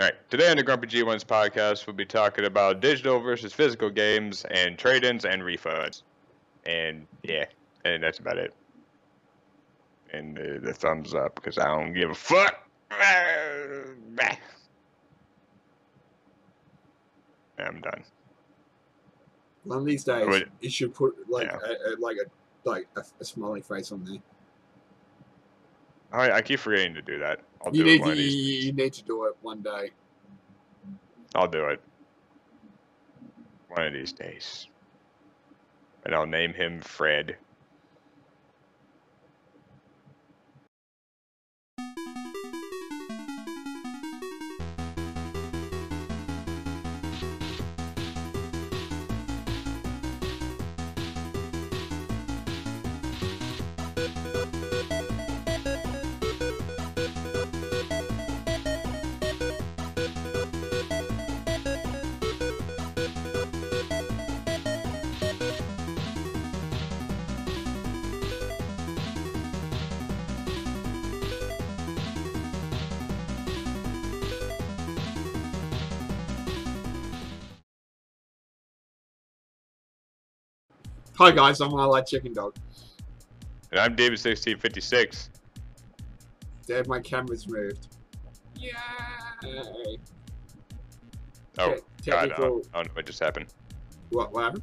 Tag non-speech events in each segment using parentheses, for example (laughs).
All right, today on the Grumpy G1's podcast, we'll be talking about digital versus physical games and trade-ins and refunds. And yeah, and that's about it. And the, the thumbs up because I don't give a fuck. (laughs) I'm done. One of these days, Would- you should put like Yeah. a, a, like a like a, a smiley face on there. I, I keep forgetting to do that. I'll You do need one to, you need to do it one day. I'll do it one of these days, and I'll name him Fred. Hi guys, I'm I like chicken dog. And I'm Demon sixteen fifty six. Dad, my camera's moved. Yay! Oh, Te- God, technical. oh, oh no, what just happened? What, what happened?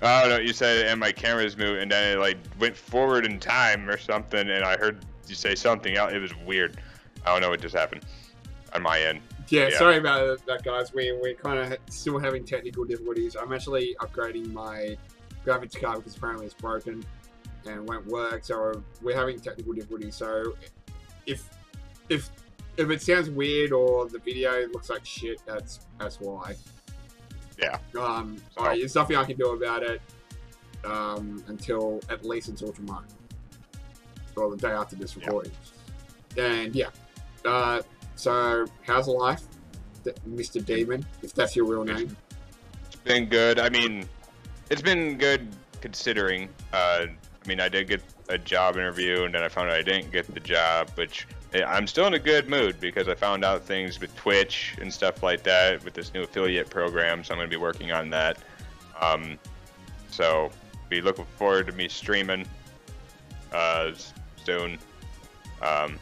Oh no, you said and my camera's moved, and then it like went forward in time or something, and I heard you say something else. It was weird. I don't know what just happened on my end. Yeah, Yeah. sorry about that, guys. We we're kind of still having technical difficulties. I'm actually upgrading my graphics card because apparently it's broken and won't work. So we're having technical difficulties. So if if if it sounds weird or the video looks like shit, that's that's why. Yeah. Um, So- alright, there's nothing I can do about it um, until at least until tomorrow or the day after this Yeah. recording. And yeah, uh, so how's life, Mr. Demon? If that's your real name. It's been good. I mean, it's been good considering. Uh, I mean, I did get a job interview, and then I found out I didn't get the job, which eh, I'm still in a good mood because I found out things with Twitch and stuff like that with this new affiliate program. So I'm going to be working on that. Um, so be looking forward to me streaming uh, soon. Um,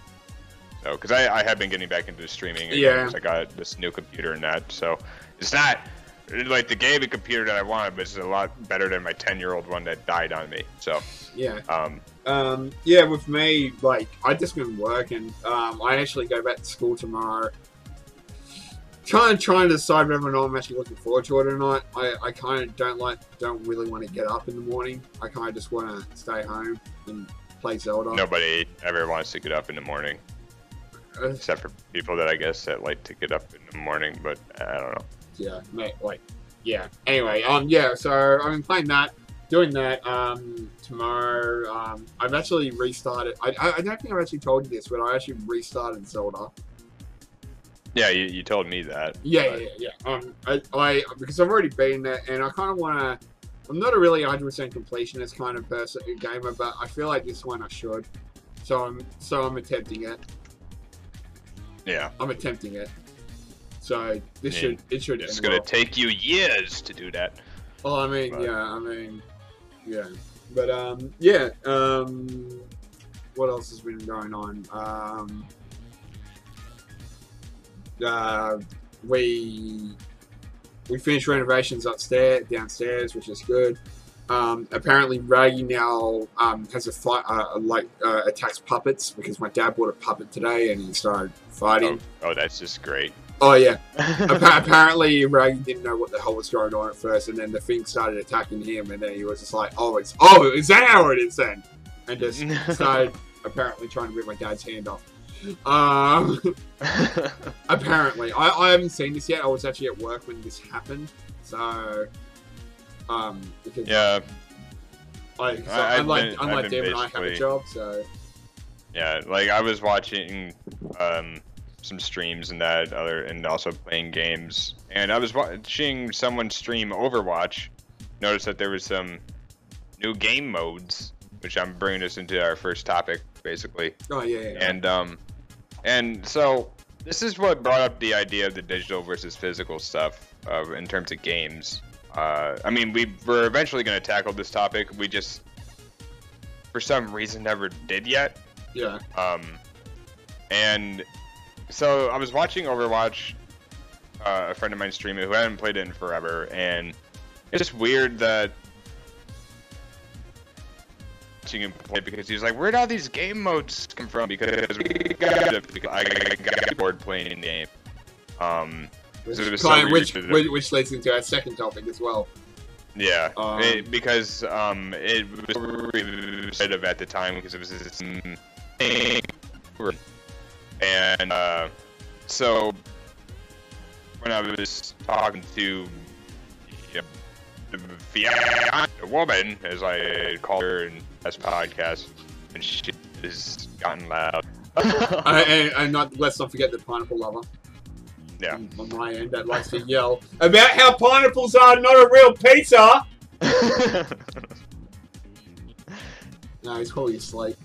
so, because I, I have been getting back into streaming. Yeah. I got this new computer and that. So it's not like the gaming computer that I wanted, but it's a lot better than my 10 year old one that died on me. So, Yeah. um, Um, yeah, with me, like, I just been working. Um, I actually go back to school tomorrow. Kind of trying to decide whether or not I'm actually looking forward to it or not. I, I kind of don't like, don't really want to get up in the morning. I kind of just want to stay home and play Zelda. nobody ever wants to get up in the morning, Uh, except for people that I guess that like to get up in the morning, but I don't know. Yeah, mate, like, yeah. Anyway, um, yeah. So I've been playing that, doing that. Um, tomorrow, um, I've actually restarted. I, I, I don't think I've actually told you this, but I actually restarted Zelda. Yeah, you, you told me that. Yeah, but- yeah, yeah. yeah. Um, I, I because I've already beaten it, and I kind of want to. I'm not a really 100% completionist kind of person gamer, but I feel like this one I should. So I'm so I'm attempting it. Yeah. I'm attempting it. So this Yeah. should it should. It's going to well. take you years to do that. Well, I mean, But- yeah, I mean, yeah, but um, yeah, um, what else has been going on? Um, uh, we we finished renovations upstairs, downstairs, which is good. Um, apparently, Raggy now um, has a fight, uh, like uh, attacks puppets because my dad bought a puppet today and he started fighting. Oh, oh, that's just great. Oh, yeah, (laughs) Appa- apparently Raggy didn't know what the hell was going on at first, and then the thing started attacking him, and then he was just like, "Oh, it's oh, is that how it is then?" And just (laughs) started apparently trying to rip my dad's hand off. Um, (laughs) apparently, I, I haven't seen this yet. I was actually at work when this happened, so um, because yeah, I, 'cause I- I've unlike been- unlike been Dave and I have a job, so yeah. Like I was watching um, some streams and that other, and also playing games, and I was watching someone stream Overwatch. Noticed that there was some new game modes, which I'm bringing us into our first topic, basically. oh yeah, yeah, yeah. and um and so this is what brought up the idea of the digital versus physical stuff uh, in terms of games. Uh, I mean, we were eventually going to tackle this topic. We just, for some reason, never did yet. Yeah. Um, and so I was watching Overwatch. Uh, a friend of mine streaming who hadn't played it in forever, and it's just weird that watching him play because he was like, "Where'd all these game modes come from?" Because we got it, because I got bored playing the game. Um, Which, So it was so which, which, which leads into our second topic as well. yeah, Um, it, because um, it was repetitive at the time because it was this thing, and uh, so when I was talking to you know, the woman, as I call her in this podcast, and she has gotten loud. (laughs) I, and, and not let's not forget the pineapple lover. yeah. On, my end, that likes to yell about how pineapples are not a real pizza. (laughs) No, he's probably asleep.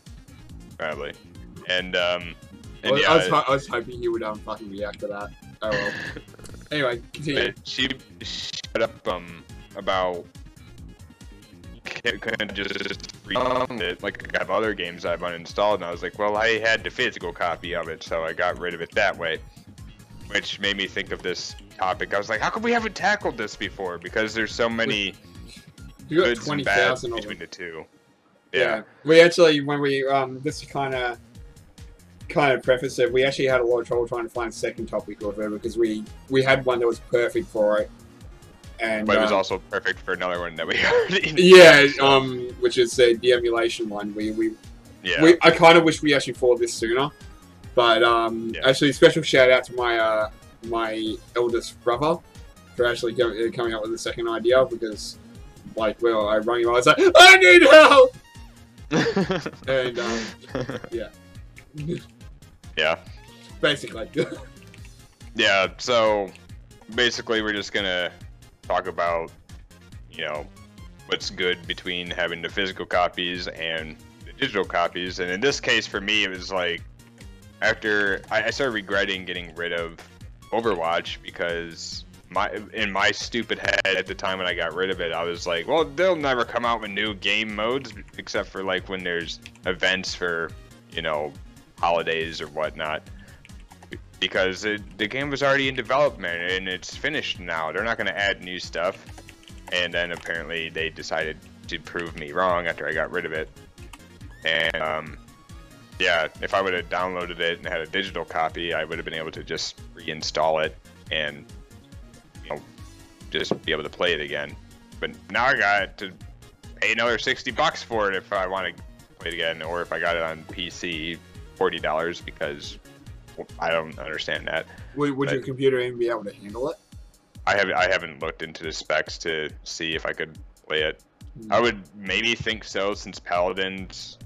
Probably. And um, and I, yeah, I, was, I was hoping he would um fucking react to that. Oh well. (laughs) anyway, continue. She shut up um about couldn't just re-download it like I have other games I've uninstalled and I was like, well, I had the physical copy of it, so I got rid of it that way. Which made me think of this topic. I was like, how come we haven't tackled this before? Because there's so many You got goods and twenty bads between the two. Yeah. Yeah. we actually when we um this kind of kind of preface it, we actually had a lot of trouble trying to find a second topic or it because we we had one that was perfect for it, and But it was um, also perfect for another one that we (laughs) already yeah, so, um, which is uh, the emulation one. We we, yeah. we I kind of wish we actually thought this sooner, but um, Yeah. actually special shout out to my uh my eldest brother for actually go, uh, coming up with the second idea because like well I rang him I was like I need help (laughs) and um, (laughs) yeah. Basically (laughs) Yeah, so basically we're just gonna talk about, you know, what's good between having the physical copies and the digital copies. And in this case, for me, it was like after I, I started regretting getting rid of Overwatch because my in my stupid head at the time when I got rid of it, I was like, well, they'll never come out with new game modes except for like when there's events for, you know, holidays or whatnot because it, the game was already in development and it's finished now. They're not going to add new stuff. And then apparently they decided to prove me wrong after I got rid of it. And um, yeah, if I would have downloaded it and had a digital copy, I would have been able to just reinstall it and you know just be able to play it again. But now I got to pay another sixty bucks for it if I want to play it again, or if I got it on PC, forty dollars because I don't understand that. would, would your computer even be able to handle it I have I haven't looked into the specs to see if I could play it. I would maybe think so since Paladins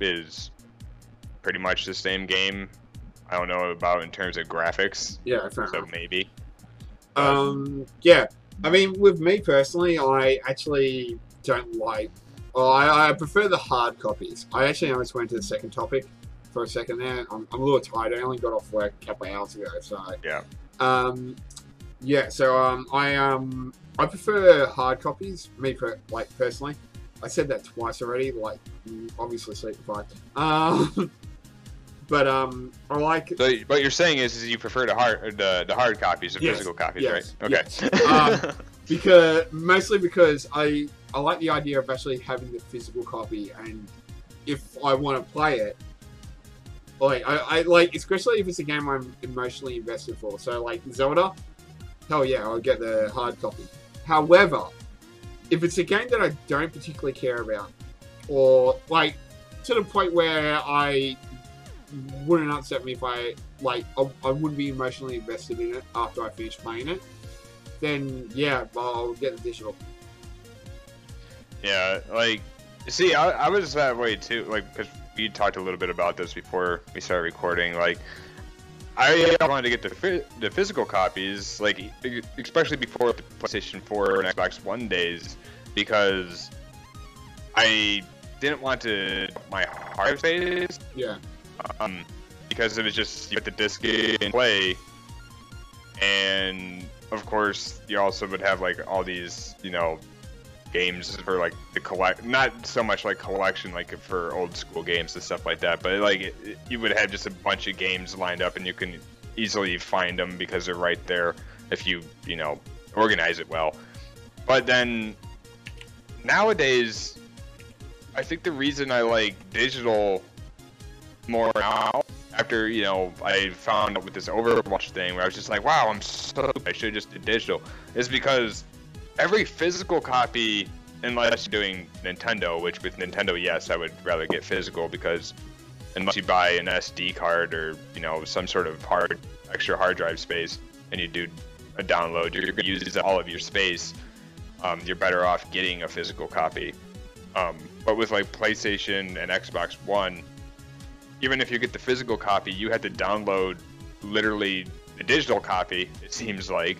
is pretty much the same game. I don't know about in terms of graphics, yeah so enough. maybe. Um, yeah. I mean, with me personally, I actually don't like. Well, I, I prefer the hard copies. I actually almost went to the second topic for a second there. I'm, I'm a little tired. I only got off work a couple of hours ago, so Yeah. Um, yeah. So um, I um, I prefer hard copies. Me per like personally. I said that twice already. Like, obviously sleep deprived. Um, (laughs) but um, I like So what you're saying is, is you prefer the hard the, the hard copies of Yes, physical copies, yes, right? Okay. yes. Um, (laughs) because mostly because I I like the idea of actually having the physical copy, and if I want to play it, like I, I like especially if it's a game I'm emotionally invested for. So like Zelda, hell yeah, I'll get the hard copy. However, if it's a game that I don't particularly care about, or like to the point where I wouldn't upset me if I like I, I wouldn't be emotionally invested in it after I finish playing it, then yeah, I'll get the digital. Yeah, like, see, I, I was that way too. Like, because we talked a little bit about this before we started recording. Like, I wanted to get the the physical copies, like, especially before the PlayStation 4 and Xbox One days, because I didn't want to my hard space Yeah, um, because it was just you put the disc in play, and of course you also would have like all these you know games for like the collect not so much like collection like for old school games and stuff like that but like you would have just a bunch of games lined up and you can easily find them because they're right there if you you know organize it well. But then nowadays i think the reason i like digital more now after you know I found out with this Overwatch thing where I was just like, wow, I'm so I should just did digital, is because every physical copy, unless you're doing Nintendo, which with Nintendo, yes, I would rather get physical because unless you buy an SD card or you know some sort of hard extra hard drive space and you do a download, you're gonna use all of your space. Um, you're better off getting a physical copy. Um, but with like PlayStation and Xbox One, even if you get the physical copy, you had to download literally the digital copy. It seems like,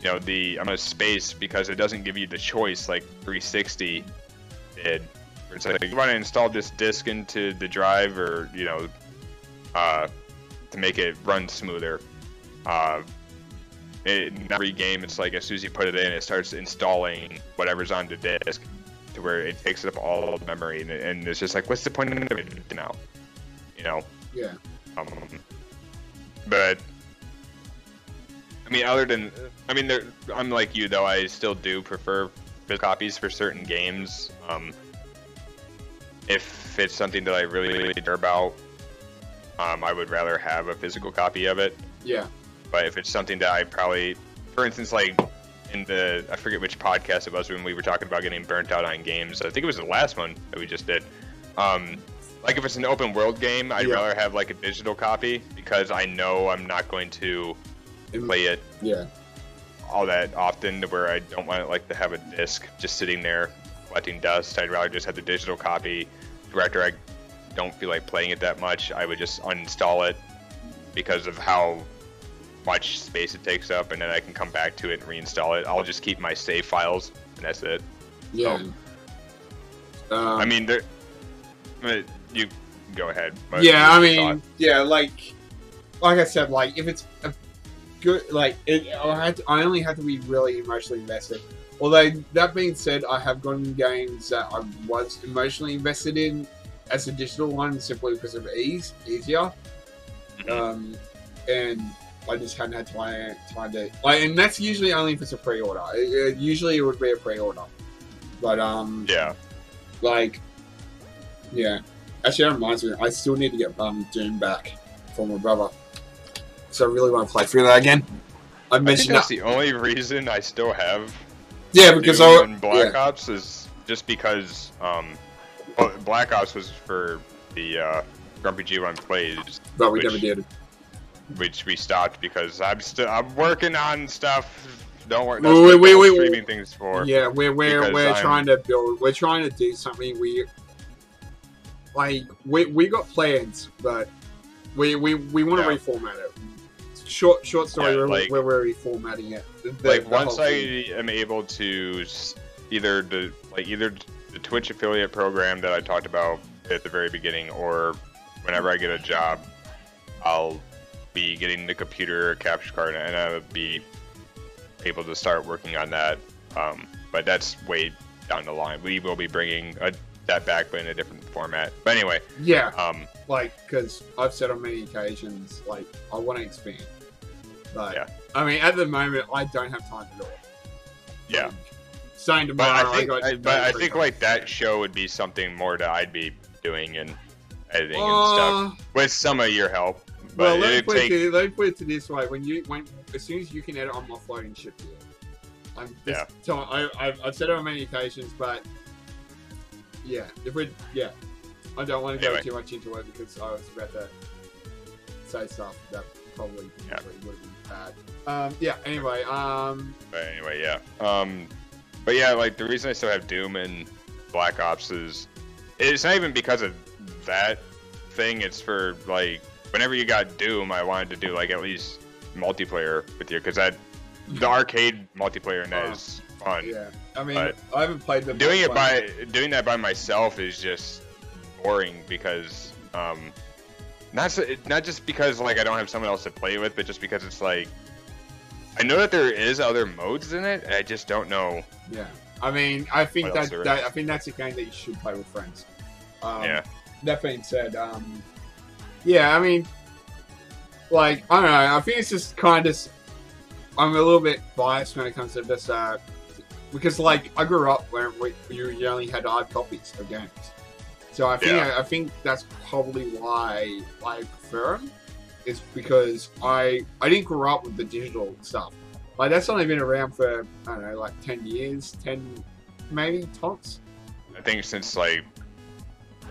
you know, the amount of space because it doesn't give you the choice like 360 did. It's like you want to install this disk into the drive, or you know, uh, to make it run smoother. Uh, in every game, it's like as soon as you put it in, it starts installing whatever's on the disk to where it takes up all the memory, and, and it's just like, what's the point of it now? You know. Yeah. Um, but I mean, other than I mean, there, I'm like you though. I still do prefer physical copies for certain games. Um, if it's something that I really, really care about, um, I would rather have a physical copy of it. Yeah. But if it's something that I probably, for instance, like in the I forget which podcast it was when we were talking about getting burnt out on games. I think it was the last one that we just did. Um, like if it's an open world game, I'd Yeah. rather have like a digital copy because I know I'm not going to play it Yeah. all that often to where I don't want it like to have a disc just sitting there collecting dust. I'd rather just have the digital copy. After I don't feel like playing it that much, I would just uninstall it because of how much space it takes up, and then I can come back to it and reinstall it. I'll just keep my save files, and that's it. Yeah. Um, I mean, there. You go ahead. Yeah, I mean, thought? yeah, like, like I said, like if it's good, like, it, I had, to, I only had to be really emotionally invested. Although that being said, I have gotten games that I was emotionally invested in as a digital one simply because of ease, easier, Mhm. um, and I just hadn't had time, time to like, and that's usually only if it's a pre-order. It- it- usually, it would be a pre-order, but um, yeah. like, yeah. Actually, that reminds me. I still need to get um, Doom back from my brother. So I really want to play through that again. I I think mentioned that's that. the only reason I still have Yeah, because I Black yeah, Ops is just because um, Black Ops was for the uh, Grumpy G1 plays, but we which- never did. which we stopped because I'm still I'm working on stuff. Don't worry, Wait, that's wait, wait, wait, streaming things for. Yeah, we're we're we're I'm- trying to build. We're trying to do something. We like we we got plans, but we we we want to Yeah. reformat it. Short short story. Yeah, we're, like- we're, we're reformatting it. The- like the once I am able to either the like either the Twitch affiliate program that I talked about at the very beginning, or whenever I get a job, I'll be getting the computer capture card, and I'll be able to start working on that. Um, but that's way down the line. We will be bringing a, that back, but in a different format. But anyway, yeah, um, like because I've said on many occasions, like I want to expand, but Yeah. I mean at the moment I don't have time to do it. yeah. Like, Starting But tomorrow, I think, got. I, but I think time. like that show would be something more that I'd be doing and editing and stuff Uh, with some of your help. But well, let me, put it take to, let me put it this way: when you when as soon as you can edit, I'm offloading shit to you. I'm just Yeah. I, I've, I've said it on many occasions, but yeah, if we yeah, I don't want to go Anyway. too much into it because I was about to say stuff that probably Yeah. would have been bad. Um, yeah. Anyway, um, But anyway, yeah. Um, but yeah, like the reason I still have Doom and Black Ops is it's not even because of that thing. It's for like whenever you got Doom, I wanted to do like at least multiplayer with you because that the (laughs) arcade multiplayer in that Oh, is fun. yeah. I mean, But I haven't played the doing it by doing that by myself is just boring because um not so, not just because like I don't have someone else to play with, but just because it's like I know that there is other modes in it. I just don't know. Yeah, I mean, I think that, that? I think that's a game that you should play with friends. Um, yeah, That being said, um, yeah, I mean, like I don't know. I think it's just kind of. I'm a little bit biased when it comes to this, uh, because like I grew up where we, you, you only had hard copies of games, so I think Yeah. I, think that's probably why I prefer them. Is because I I didn't grow up with the digital stuff. Like that's only been around for I don't know, like ten years, ten maybe tops. I think since like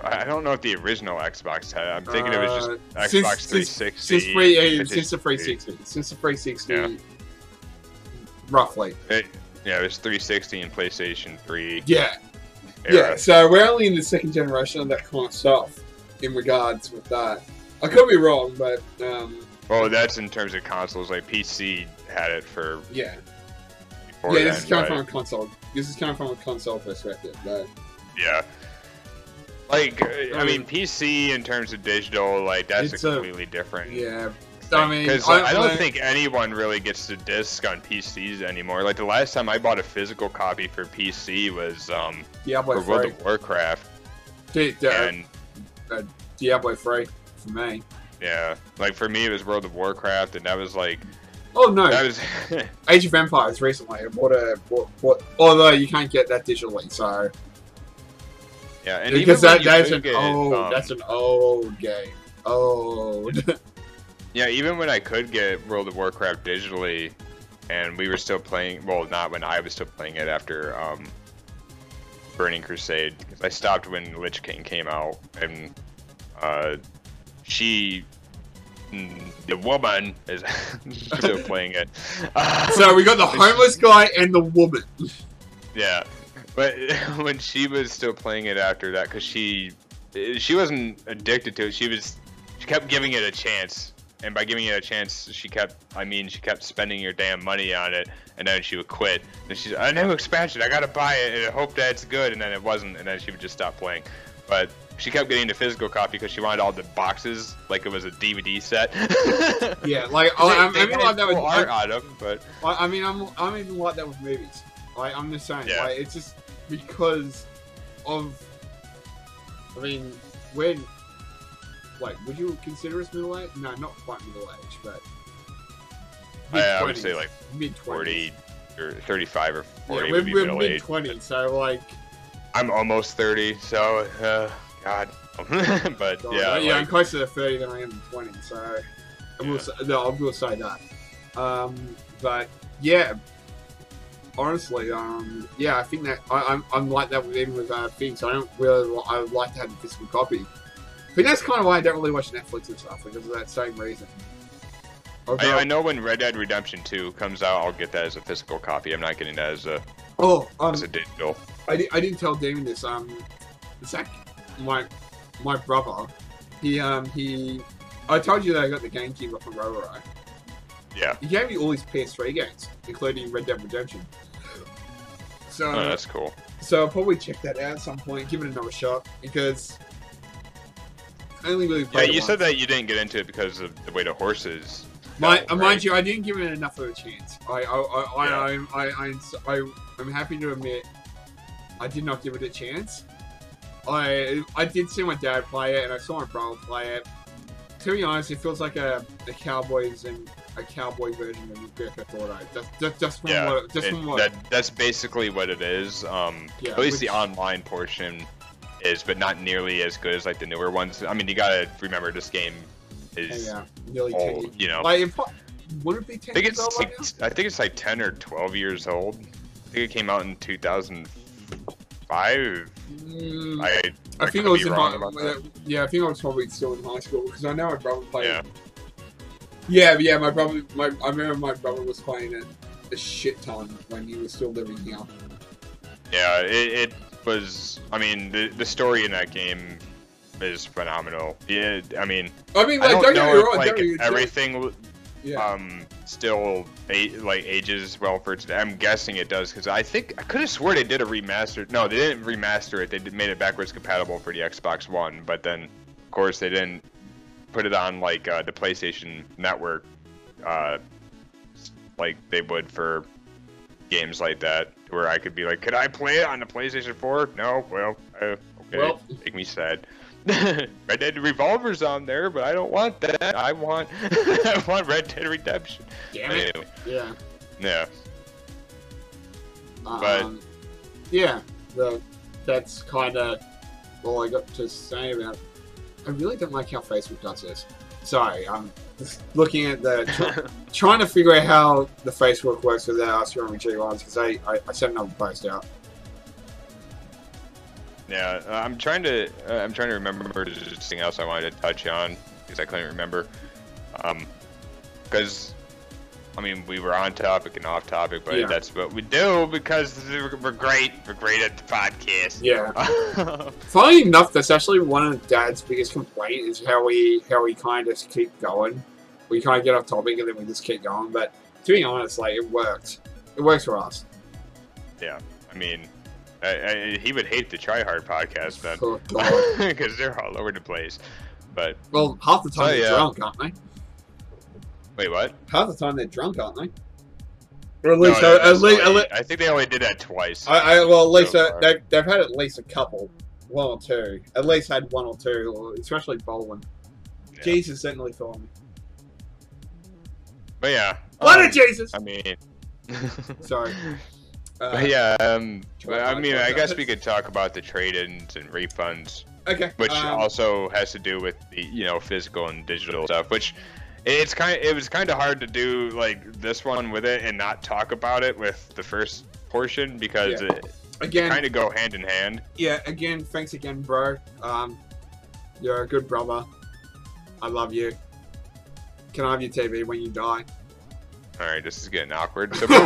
I I don't know if the original Xbox had. it. I'm thinking it was just Uh, Xbox since- 360. Since, free, uh, since the 360, since the 360, Yeah. roughly. It, yeah, it was 360 and PlayStation 3 Yeah, era. yeah. So we're only in the second generation of that kind of stuff in regards with that. I could be wrong, but um, Well, that's in terms of consoles. Like PC had it for yeah, yeah. then, This is coming but- from a console. This is coming from a console perspective. But Yeah. Like, uh, I I mean, PC in terms of digital, like that's a a- completely different. yeah, I mean, because I- I, don't I- think anyone really gets to disc on PCs anymore. Like the last time I bought a physical copy for PC was um, Diablo for World of Warcraft, Di- and Diablo three for me. yeah, like for me it was World of Warcraft, and that was like Oh no, that was (laughs) Age of Empires recently. I bought a bought, bought, although you can't get that digitally, so yeah, and because even that that's an get, old um, that's an old game. Old. (laughs) Yeah, even when I could get World of Warcraft digitally, and we were still playing. Well, not when I was still playing it after um, Burning Crusade, because I stopped when Lich King came out, and uh, she, the woman, is (laughs) still playing it. (laughs) so we got the homeless guy and the woman. Yeah, but (laughs) when she was still playing it after that, because she she wasn't addicted to it. She was she kept giving it a chance, and by giving it a chance, she kept I mean she kept spending your damn money on it, and then she would quit. And she's a new expansion, I gotta buy it, and I hope that it's good, and then it wasn't, and then she would just stop playing. But she kept getting the physical copy because she wanted all the boxes like it was a DVD set. (laughs) Yeah, like I, I, I They- they mean had like that with cool art I, on them, but I mean I'm I'm even like that with movies. Like I'm just saying, Yeah. like it's just because of. I mean, when. Like, would you consider us middle aged? No, not quite middle aged, but. I, I would say like mid 40 or 35 or 40 Yeah, we're, we're mid age. twenties, so like, I'm almost 30, so uh, God. (laughs) but God, yeah, yeah, I'm closer to thirty than I am twenty, so I will Yeah. say, no, I will say that. Um, but yeah, honestly, um, yeah, I think that I, I'm, I'm like that with even with uh, things. I don't really. I would like to have a physical copy. But that's kind of why I don't really watch Netflix and stuff because of that same reason. Okay. I, I know when Red Dead Redemption 2 comes out, I'll get that as a physical copy. I'm not getting that as a oh, um, as a digital. I, di- I didn't tell Damon this. Um, Zach, my my brother, he um he, I told you that I got the GameCube off of right? Yeah, He gave me all his PS3 games, including Red Dead Redemption. So, oh, that's cool. so I'll probably check that out at some point, give it another shot because I only really Yeah, played it you said that you didn't get into it because of the way the horses. My, go, uh, right? mind you, I didn't give it enough of a chance. I, I, I, Yeah. I, I, I, I, I'm happy to admit, I did not give it a chance. I, I did see my dad play it, and I saw my brother play it. To be honest, it feels like a, a Cowboys and a Cowboy version of Grand Theft Auto. Just, just, just from Yeah, what, just it- from what. that that's basically what it is. Um, Yeah, at least which- the online portion is, but not nearly as good as like the newer ones. I mean, you gotta remember this game is yeah, years. old. You know, Like, would it be I ten think years it's like, I think it's like ten or twelve years old. I think it came out in two thousand five. Mm, I I, think I was in high, yeah, I think I was probably still in high school because I know my brother played. Yeah. Yeah, yeah, my brother. My I remember my brother was playing it a shit ton when he was still living here. Yeah, it, it was. I mean, the the story in that game is phenomenal. Yeah, I mean, I mean, I like, don't, don't, get know me if wrong, like don't everything Yeah, um still a, like ages well for today. I'm guessing it does because I think I could have swore they did a remaster. No, they didn't remaster it. They did, made it backwards compatible for the Xbox One, but then of course they didn't put it on like uh, the PlayStation Network, uh, like they would for games like that, where I could be like, could I play it on the PlayStation 4? No, well, uh, okay, Well- make me sad. (laughs) Red Dead Revolver's on there, but I don't want that. I want, (laughs) I want Red Dead Redemption. Damn it. Anyway, Yeah. yeah, But um, yeah, the, that's kind of all I got to say about. It. I really don't like how Facebook does this. Sorry, I'm looking at the (laughs) trying to figure out how the Facebook works with our Astronomy G ones because I, I I sent another post out. yeah. Uh, I'm trying to, uh, I'm trying to remember something else I wanted to touch on because I couldn't remember. Um, because. I mean, we were on topic and off topic, but Yeah. that's what we do because we're great. We're great at the podcast. Yeah. (laughs) Funny enough, that's actually one of Dad's biggest complaint is how we how we kind of keep going. We kind of get off topic and then we just keep going. But to be honest, like it works. It works for us. Yeah, I mean, I, I, he would hate the Try Hard podcast Oh, because (laughs) they're all over the place. But well, half the time Oh, they're yeah. drunk, aren't they? Wait, what? Half the time they're drunk, aren't they? Or at least, No, at that's least, at only- least I think they only did that twice. I, I, well, at least So uh, they've, they've had at least a couple, one or two. At least had one or two, especially Baldwin. Yeah. Jesus, certainly for me. But yeah, Blood um, of Jesus! I mean, (laughs) Sorry. Uh, but yeah, um, but I mean, I guess we could talk about the trade-ins and refunds, Okay. which um, also has to do with the you know physical and digital stuff, which. It's kind. It was kind of hard to do like this one with it and not talk about it with the first portion because Yeah. it again, kind of go hand in hand. yeah, again, thanks again, bro. Um, you're a good brother. I love you. Can I have your TV when you die? All right, this is getting awkward. So. (laughs)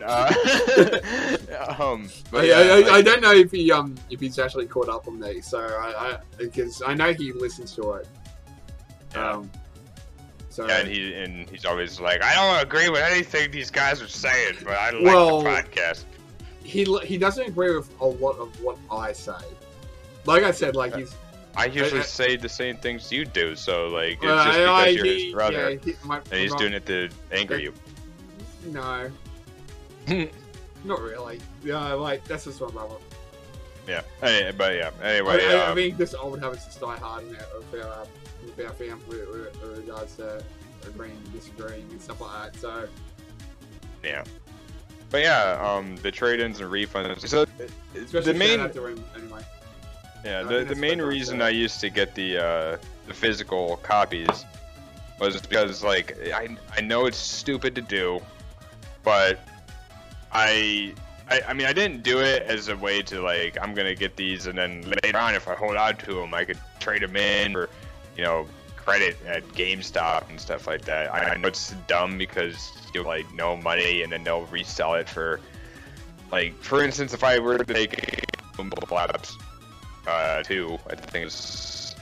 Uh, (laughs) um, but I, yeah, I, I, I don't know if he um if he's actually caught up on these, so I, I because I know he listens to it. Um, so yeah, and he and he's always like, I don't agree with anything these guys are saying, but I like Well- the podcast. he he doesn't agree with a lot of what I say. Like I said, like he's I usually I- say the same things you do, so like it's uh, just because I- you're he- his brother, yeah, he- my- and he's my- doing it to anger Like- you. No, (laughs) not really. Yeah, like that's just what my brother. Yeah, Any- but yeah. Anyway, I, I um, mean, this old habits just die hard in our, with our, with our family with, with, regards to agreeing and disagreeing and stuff like that. So yeah. But yeah, um, the trade-ins and refunds. So especially the main anyway. Yeah, the, the main reason. I used to get the uh, the physical copies was because like I I know it's stupid to do, but I, I I mean I didn't do it as a way to like I'm gonna get these and then later on if I hold on to them I could trade them in or you know credit at GameStop and stuff like that. I, I know it's dumb because you like no money and then they'll resell it for like for instance if I were to take Black Ops uh, two. I think it's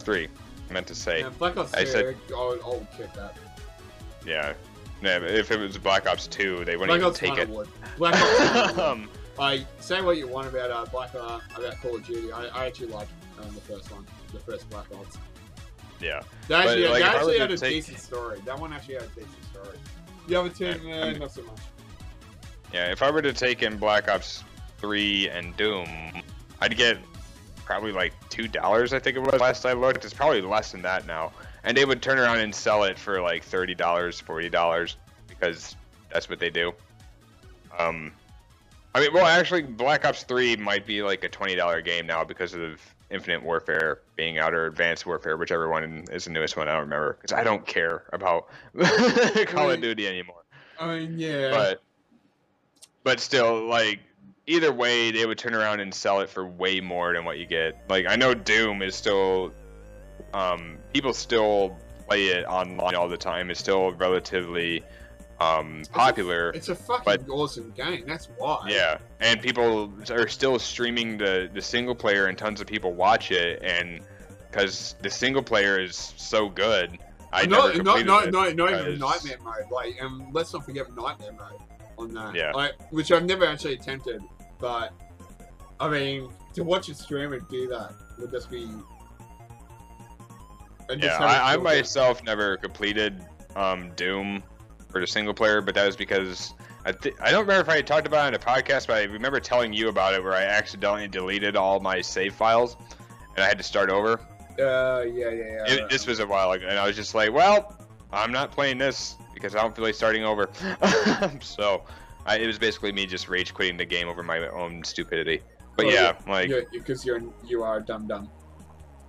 three. I meant to say, Yeah, Black Ops 2, I said- I'll, I'll kick that. yeah. Yeah, if it was Black Ops two, they wouldn't Black even Ops take it. would. Black Ops 1 I (laughs) um, I say what you want about uh, Black uh, about Call of Duty. I, I actually like um, the first one, the first Black Ops. yeah, They actually, like, they I actually had a take- decent story. That one actually had a decent story. The other two, Yeah, eh, not so much. yeah. If I were to take in Black Ops three and Doom, I'd get probably like two dollars. I think it was last I looked. It's probably less than that now. And they would turn around and sell it for like thirty dollars, forty dollars, because that's what they do. Um, I mean, well, actually, Black Ops Three might be like a twenty dollar game now because of Infinite Warfare being out or Advanced Warfare, whichever one is the newest one. I don't remember because I don't care about (laughs) Call of Duty anymore. I mean, yeah. But but still, like either way, they would turn around and sell it for way more than what you get. Like I know Doom is still, um, people still play it online all the time. It's still relatively um, popular. it's a fucking but- awesome game. That's why. Yeah, and people are still streaming the the single player, and tons of people watch it, and because the single player is so good, I no, never no, no, no, not even Nightmare mode. Like, um, let's not forget Nightmare mode on that. Yeah. Like, which I've never actually attempted, but I mean, to watch a streamer do that would just be Yeah, I, I myself never completed um, Doom for the single player, but that was because I th- I don't remember if I had talked about it in a podcast, but I remember telling you about it where I accidentally deleted all my save files and I had to start over. Uh, yeah, yeah, yeah. It, this was a while ago, and I was just like, well, I'm not playing this because I don't feel like starting over. (laughs) so I, it was basically me just rage quitting the game over my own stupidity. But Oh, yeah, like. Yeah, because you're you are dumb dumb.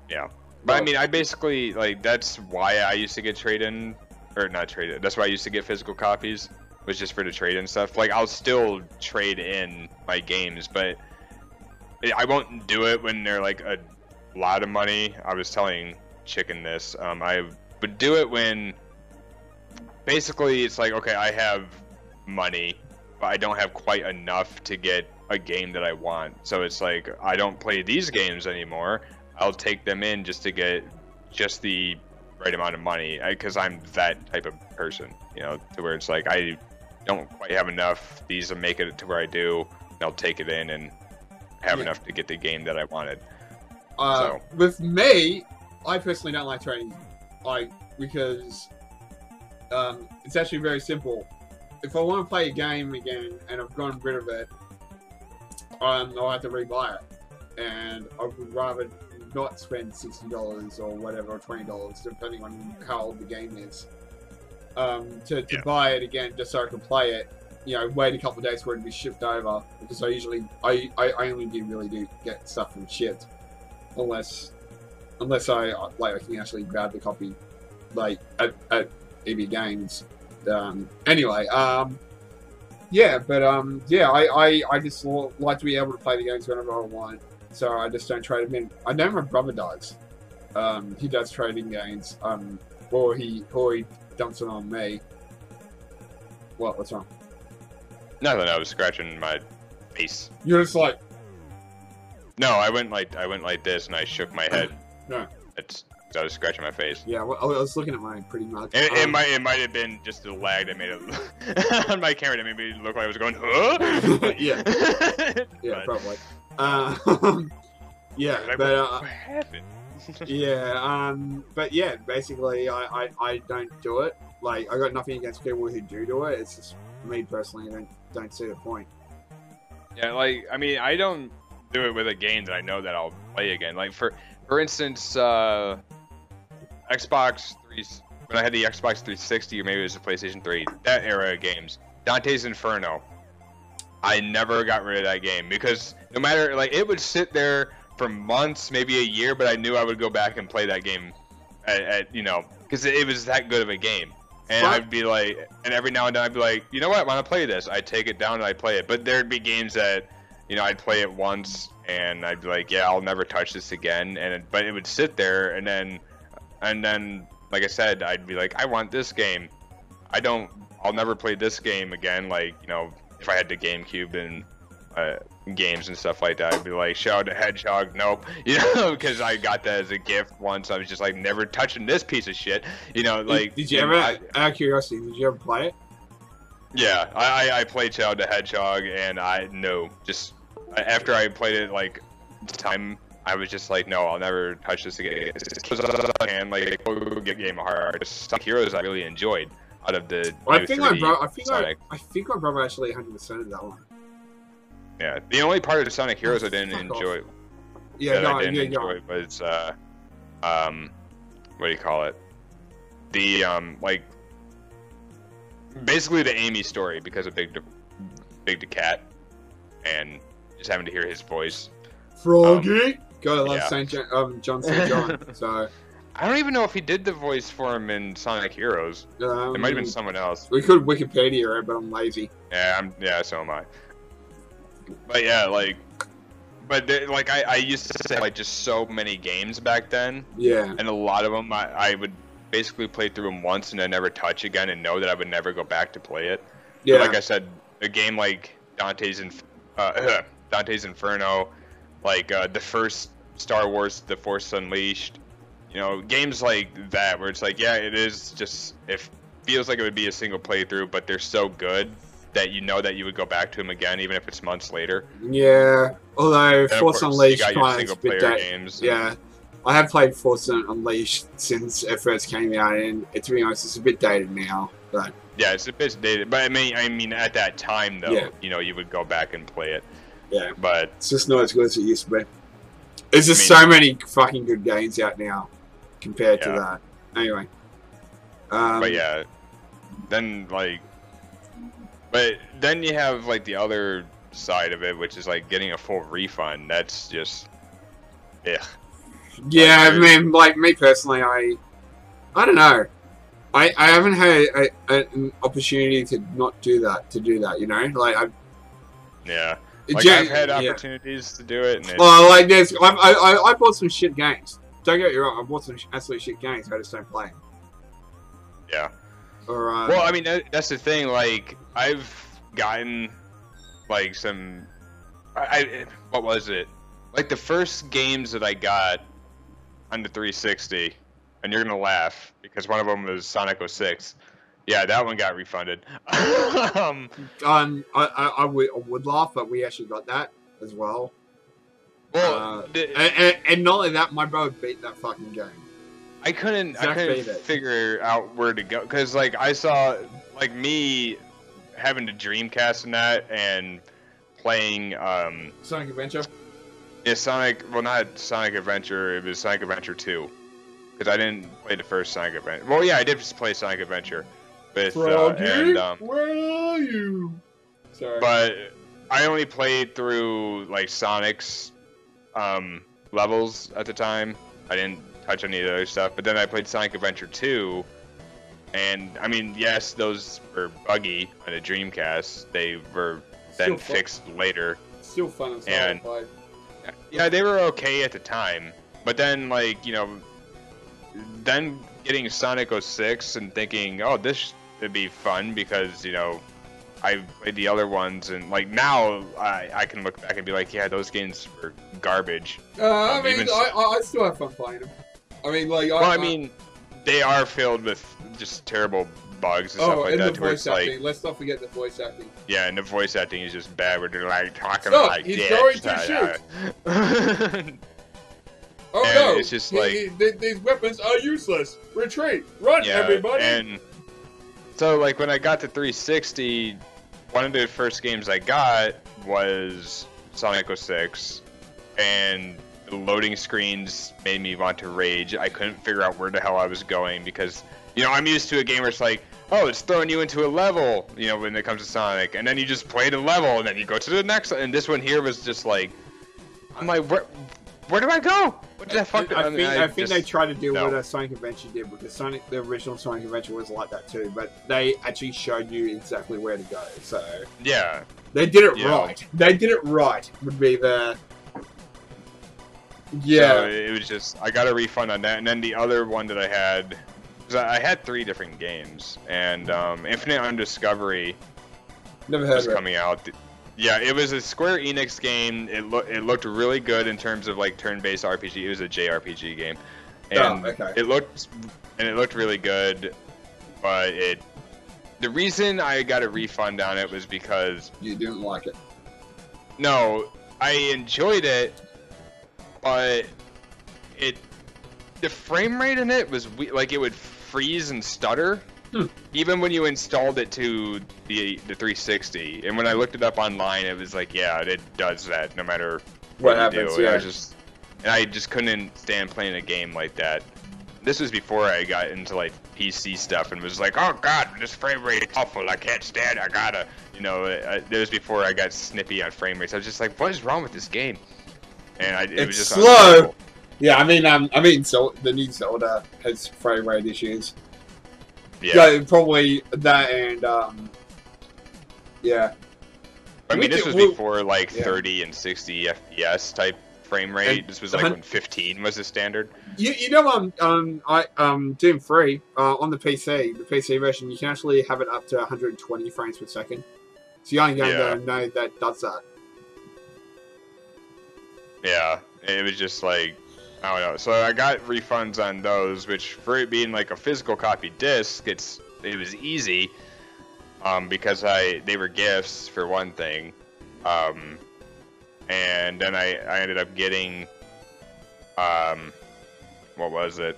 Yeah. But I mean, I basically like that's why I used to get trade in, or not trade in. That's why I used to get physical copies, was just for the trade in stuff. Like I'll still trade in my games, but I- I won't do it when they're like a lot of money. I was telling Chicken this. Um, I would do it when basically it's like okay, I have money, but I don't have quite enough to get a game that I want. So it's like I don't play these games anymore. I'll take them in just to get just the right amount of money because I'm that type of person, you know, to where it's like I don't quite have enough. These will make it to where I do. And I'll take it in and have Yeah. enough to get the game that I wanted. Uh, So- With me, I personally don't like trading, like because um, it's actually very simple. If I want to play a game again and I've gotten rid of it, um, I'll have to rebuy it, and I would rather not spend sixty dollars or whatever or twenty dollars, depending on how old the game is, um, to, to Yeah. buy it again just so I can play it. You know, wait a couple of days for it to be shipped over because I usually I, I, I only do really do get stuff from shipped unless unless I like I can actually grab the copy like at, at EB Games. Um, anyway, um, yeah, but um, yeah, I, I, I just like to be able to play the games whenever I want, so I just don't trade him in. I know my brother does. Um, he does trading games, um, or he or he dumps it on me. What? What's wrong? Nothing. I was scratching my face. You're just like, No, I went like I went like this and I shook my head. (clears throat) No. It's I was scratching my face. yeah. well, I was looking at mine pretty much. It, it Um, might it might have been just the lag that made it (laughs) on my camera that made me look like I was going. Huh? (laughs) Yeah. (laughs) Yeah, But- probably. (laughs) Uh, yeah, Like, but uh, what happened? yeah, um, but yeah, basically, I, I, I don't do it. Like, I got nothing against people who do do it. It's just me personally, I don't don't see the point. Yeah, like I mean, I don't do it with a game that I know that I'll play again. Like for for instance, uh, Xbox three when I had the Xbox 360 or maybe it was the PlayStation 3, that era of games, Dante's Inferno. I never got rid of that game because no matter like it would sit there for months, maybe a year, but I knew I would go back and play that game at, at you know because it, was that good of a game. And Right. I'd be like, and every now and then I'd be like, you know what, I want to play this. I'd take it down and I'd play it. But there'd be games that, you know, I'd play it once and I'd be like, yeah, I'll never touch this again. And it, but it would sit there and then, and then, like I said, I'd be like, I want this game. I don't. I'll never play this game again. Like you know, if I had the GameCube and uh, games and stuff like that, I'd be like, Shadow the Hedgehog, nope. (laughs) You know, because I got that as a gift once. I was just like, never touching this piece of shit. You know, like. did you ever? I- out of curiosity, did you ever play it? yeah, I, I, I played Shadow the Hedgehog, and I no, just after I played it like time, I was just like, no, I'll never touch this again. And like, go get Game of Hearts. Sonic Heroes I really enjoyed out of the. I think my 3D brother. I think I, Sonic. I think my brother actually 100 percent of that one. Yeah, the only part of the Sonic Heroes I didn't Fuck off. enjoy Yeah, that go I didn't yeah, go enjoy on. was uh, um, what do you call it? The um, like basically the Amy story because of Big the Big the Cat, and just having to hear his voice. Froggy. God, I love yeah. Saint John, um, Jon St. John. (laughs) so I don't even know if he did the voice for him in Sonic Heroes. um, It might have been someone else. We could Wikipedia it, but I'm lazy. Yeah, I'm. Yeah, so am I. But yeah, like, but like I, I used to say like just so many games back then, Yeah, and a lot of them I, I would basically play through them once and then never touch again, and know that I would never go back to play it. But yeah. like I said, a game like Dante's Inf- uh, (clears throat) Dante's Inferno, like uh, the first Star Wars, The Force Unleashed, you know, games like that where it's like, yeah, it is just it feels like it would be a single playthrough, but they're so good that you know that you would go back to them again, even if it's months later. Yeah, although Force Unleashed kind of bit player that. games. Yeah, I have played Force Unleashed since it first came out, and to be honest, it's a bit dated now. But Yeah, it's a bit dated, but I mean, I mean, at that time though, Yeah. you know, you would go back and play it. yeah, But it's just not as good as it used to be. There's just I so many fucking good games out now compared to that. Anyway. Um, but yeah, then like, but then you have like the other side of it, which is like getting a full refund. That's just, ugh. Yeah, I mean, like me personally, I, I don't know. I, I haven't had a, a, an opportunity to not do that. To do that, you know, like I. yeah. Like I've had yeah. opportunities to do it, and it's, Well, like there's, I, I- I bought some shit games. Don't get me wrong, I've bought some absolute shit games. I just don't play. yeah. Or uh, Well, I mean, that, that's the thing. Like, I've gotten like some. I, I what was it? Like the first games that I got on the 360, and you're gonna laugh because one of them was Sonic 06. Yeah, that one got refunded. (laughs) um, um, I, I, I, would, I would laugh, but we actually got that as well. Well, Uh, the- And, and, not only that, my brother beat that fucking game. I couldn't I couldn't figure out where to go because like I saw like me having to Dreamcast and that and playing um Sonic Adventure. yeah, Sonic well not Sonic Adventure it was Sonic Adventure 2 because I didn't play the first Sonic Adventure well yeah I did just play Sonic Adventure with uh, and um where are you? Sorry. but I only played through like Sonic's um, levels at the time. I didn't touch any of the other stuff. But then I played Sonic Adventure 2, and I mean, yes, those were buggy on the Dreamcast. They were then Still fun- fixed later. Still fun and play. Yeah, they were okay at the time. But then, like you know, then getting Sonic 06 and thinking, oh, this would be fun because you know I played the other ones, and like now I, I can look back and be like, yeah, those games were garbage. Uh, I Um, mean, I, I, I still have fun playing them. I mean, like, Well, I mean, they are filled with just terrible bugs and stuff oh, like and that. the voice it's like, acting. Let's not forget the voice acting. yeah, and the voice acting is just bad. Where they're like talking Stop, like he's going to uh, Oh And no! it's just He- like- he- these weapons are useless. Retreat! Run, yeah, everybody! and so like when I got to 360, one of the first games I got was Sonic 06, and the loading screens made me want to rage. I couldn't figure out where the hell I was going because you know I'm used to a game where it's like, oh, it's throwing you into a level, you know, when it comes to Sonic, and then you just play the level, and then you go to the next, and this one here was just like, I'm like, where, where do I go? What the fuck? I, mean, think, I, think just- they tried to do no. what a Sonic Adventure did because Sonic, the original Sonic Adventure was like that too, but they actually showed you exactly where to go. So yeah, they did it Yeah. right. They did it right. Would be the yeah. So it was just I got a refund on that, and then the other one that I had, because I I had three different games, and um, Infinite Undiscovery Never heard was of it. coming out. Yeah, it was a Square Enix game. It looked it looked really good in terms of like turn-based RPG. It was a JRPG game, oh, and Oh, okay. it looked and it looked really good, but it. The reason I got a refund on it was because You didn't like it. no, I enjoyed it, but it the frame rate in it was we- like it would freeze and stutter, Hmm. even when you installed it to the the 360. And when I looked it up online, it was like, yeah, it does that no matter What you happens, do. And I was just and I just couldn't stand playing a game like that. This was before I got into like PC stuff and was like, oh god, this frame rate is awful. I can't stand. it. I gotta, you know. It was before I got snippy on frame rates. I was just like, what is wrong with this game? And I, it It's was just slow. Yeah, I mean, um, I mean, so the new Zelda has frame rate issues. Yeah. Yeah, probably that and um, yeah. I mean, this was before like yeah. 30 and 60 FPS type frame rate. And this was like when 15 was the standard. You, you know um um I um Doom Three uh, on the PC the PC version you can actually have it up to 120 frames per second. It's the only game Yeah. that I know that does that. Yeah, it was just like So I got refunds on those, which for it being like a physical copy disc, it's it was easy, um, because I they were gifts for one thing, um, and then I I ended up getting, um, what was it?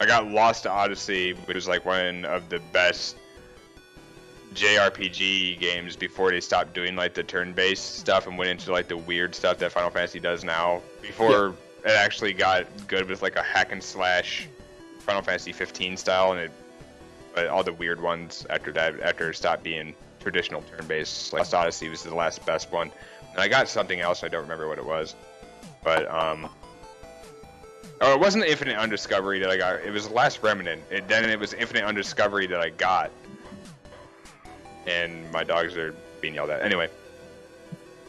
I got Lost Odyssey, which was like one of the best JRPG games before they stopped doing like the turn-based stuff and went into like the weird stuff that Final Fantasy does now. Before it actually got good with like a hack and slash Final Fantasy 15 style, and it but all the weird ones after that after it stopped being traditional turn-based. Like Lost Odyssey was the last best one, and I got something else I don't remember what it was, but um. Oh, it wasn't Infinite Undiscovery that I got. It was Last Remnant. It, then it was Infinite Undiscovery that I got and my dogs are being yelled at. Anyway,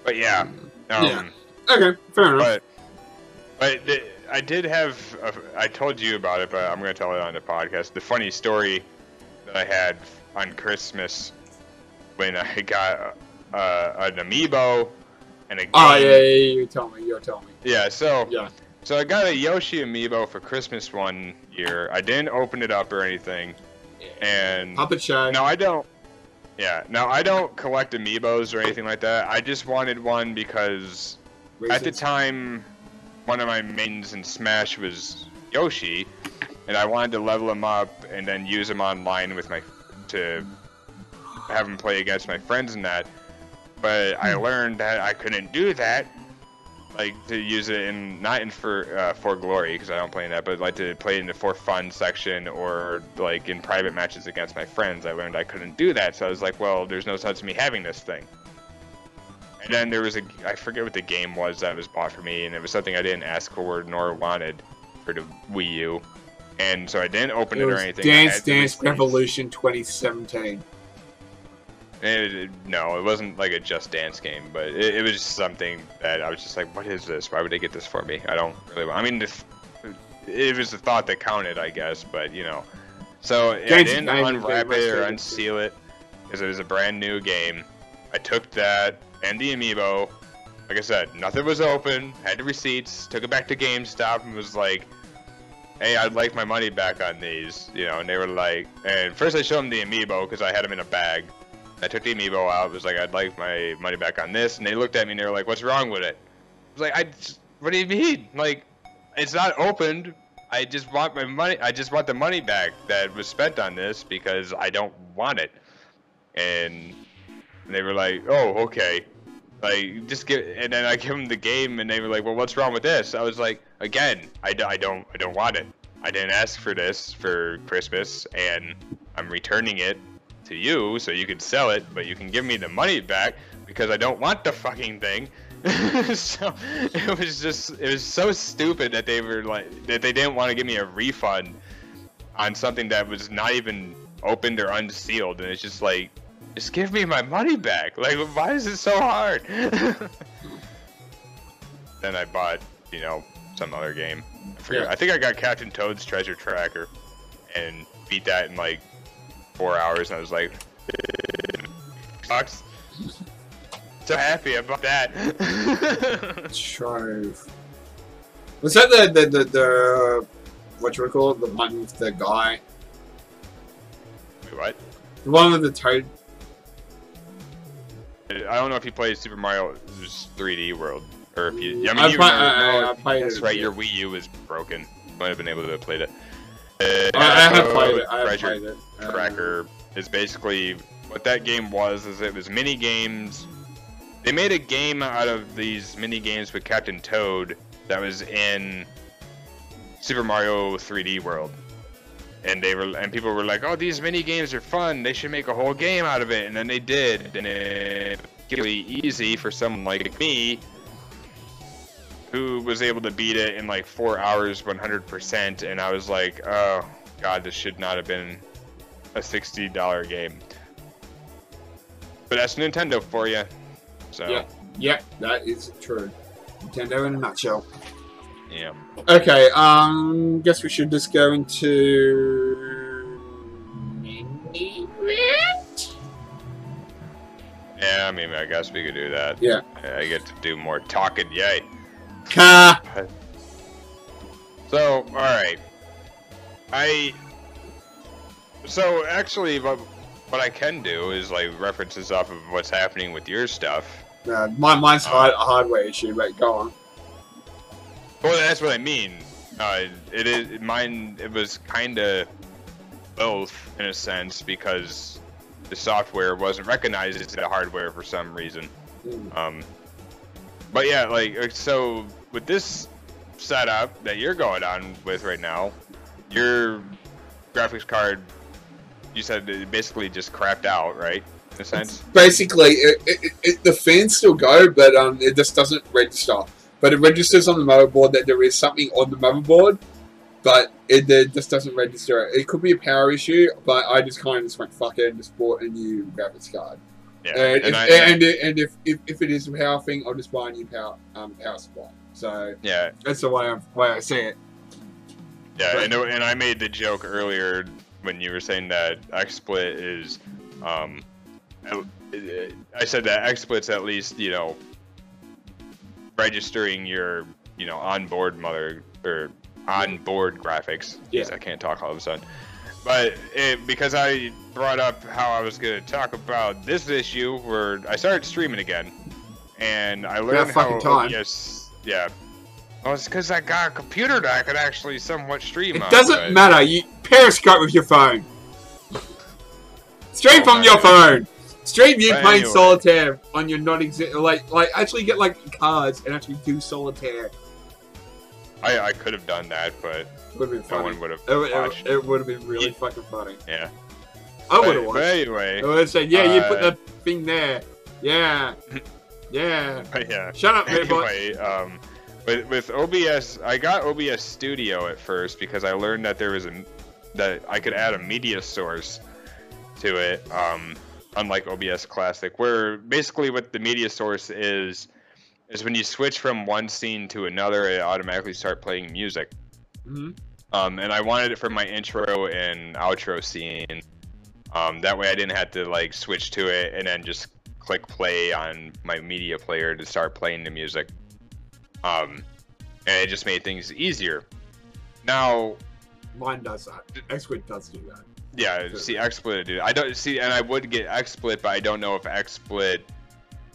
but yeah, um, Yeah. Okay, fair enough. but but the, I did have a, I told you about it, but I'm gonna tell it on the podcast. The funny story that I had on Christmas when I got uh, an amiibo and a game. oh yeah, yeah, yeah, you tell me. You tell me. Yeah, so Yeah. so I got a Yoshi amiibo for Christmas one year. I didn't open it up or anything, and Puppet show. no, I don't. Yeah, no, I don't collect amiibos or anything like that. I just wanted one because at the time, one of my mains in Smash was Yoshi, and I wanted to level him up and then use him online with my to have him play against my friends and that. But I learned that I couldn't do that, like to use it in not in for uh, for glory because I don't play in that, but like to play in the for fun section or like in private matches against my friends. I learned I couldn't do that, so I was like, well, there's no sense in me having this thing. Then there was a I forget what the game was that was bought for me, and it was something I didn't ask for nor wanted for the Wii U, and so I didn't open It it, or anything. Dance Dance. Revolution 2017. It, it- no, it wasn't like a Just Dance game, but it, it was just something that I was just like, what is this? Why would they get this for me? I don't really. want- I mean, if, it was the thought that counted, I guess, but you know. So I didn't unwrap it or unseal it because it was a brand new game. I took that and the amiibo. Like I said, nothing was open. Had the receipts. Took it back to GameStop and was like, "Hey, I'd like my money back on these." You know, and they were like, and first I showed them the amiibo because I had them in a bag. I took the amiibo out. Was like, "I'd like my money back on this," and they looked at me and they were like, "What's wrong with it?" I was like, "I, just- what do you mean? Like, it's not opened. I just want my money. I just want the money back that was spent on this because I don't want it." And they were like, "Oh, okay." Like, just give. And then I give them the game, and they were like, "Well, what's wrong with this?" I was like, "Again, I, I don't I don't want it. I didn't ask for this for Christmas, and I'm returning it to you so you can sell it, but you can give me the money back because I don't want the fucking thing." (laughs) so it was just it was so stupid that they were like that they didn't want to give me a refund on something that was not even opened or unsealed, and it's just like just give me my money back. Like, why is it so hard? (laughs) then I bought, you know, some other game. I, forget, Yeah. I think I got Captain Toad's Treasure Tracker and beat that in like four hours, and I was like. (laughs) So happy about that. (laughs) Trove. Was that the the the, the what you would call it? The one with the guy, Wait, what? the one with the toad. I don't know if you played Super Mario 3D World, or if you. I mean, I you play- remember- I- I- played That's it, right. Your Wii U was broken. You Might have been able to play it. I, I have played it. I have Treasure played it. Uh, Tracker is basically what that game was. Is it was mini games. They made a game out of these mini games with Captain Toad that was in Super Mario 3D World, and they were and people were like, "Oh, these mini games are fun. They should make a whole game out of it." And then they did, and it really easy for someone like me who was able to beat it in like four hours 100% and i was like oh god this should not have been a $60 game but that's nintendo for you so Yeah. Yeah, that is true. Nintendo in a nutshell. Yeah. Okay, um, guess we should just go into. Mini rant? yeah i mean i guess we could do that Yeah. i get to do more talking yay Ka. So, all right. I. So actually, what what I can do is like references off of what's happening with your stuff. Uh, my, mine's hard, a hardware issue, but go on. Well, that's what I mean. Uh, it is mine. It was kind of both in a sense because the software wasn't recognized as the hardware for some reason. Mm. Um, but yeah, like uh, so with this setup that you're going on with right now, your graphics card, you said it basically just crapped out, right? In a sense. Basically, it, it, it, the fans still go, but um, it just doesn't register. But it registers on the motherboard that there is something on the motherboard, but it, it just doesn't register. It could be a power issue, but I just kind of just went fuck it and just bought a new graphics card. Yeah. and, and if, I- and, and if, if, if it is a power thing, I'll just buy a new power um, power supply. So yeah, that's the way I way I see it. Yeah, But- and, and I made the joke earlier when you were saying that XSplit is, um, I said that XSplit's at least you know registering your you know onboard mother or onboard graphics. Yeah. I can't talk all of a sudden. But it, because I brought up how I was going to talk about this issue, where I started streaming again, and I learned how fucking time. OBS, yeah. Well, it's because I got a computer that I could actually somewhat stream It on. doesn't but- matter. You periscope with your phone. Stream Oh, from your phone. Stream you But playing anyway. solitaire on your non exist like like actually get like cards and actually do solitaire. I, I could have done that, but Would have been no one would have it, would- it, it would have been really Yeah. fucking funny. Yeah. I would have but watched. anyway, I would have said, "Yeah, you put uh, the thing there. Yeah, (laughs) yeah. yeah. Shut up. Anyway, um, with with OBS, I got OBS Studio at first because I learned that there was a that I could add a media source to it. Um, unlike OBS Classic, where basically what the media source is is when you switch from one scene to another, it automatically start playing music. Mhm. Um, and I wanted it for my intro and outro scene. Um, that way I didn't have to like switch to it and then just click play on my media player to start playing the music. Um, and it just made things easier. Now, Mine does that. XSplit does do that. Yeah, Sure. see XSplit, dude. I don't see, and I would get XSplit, but I don't know if XSplit,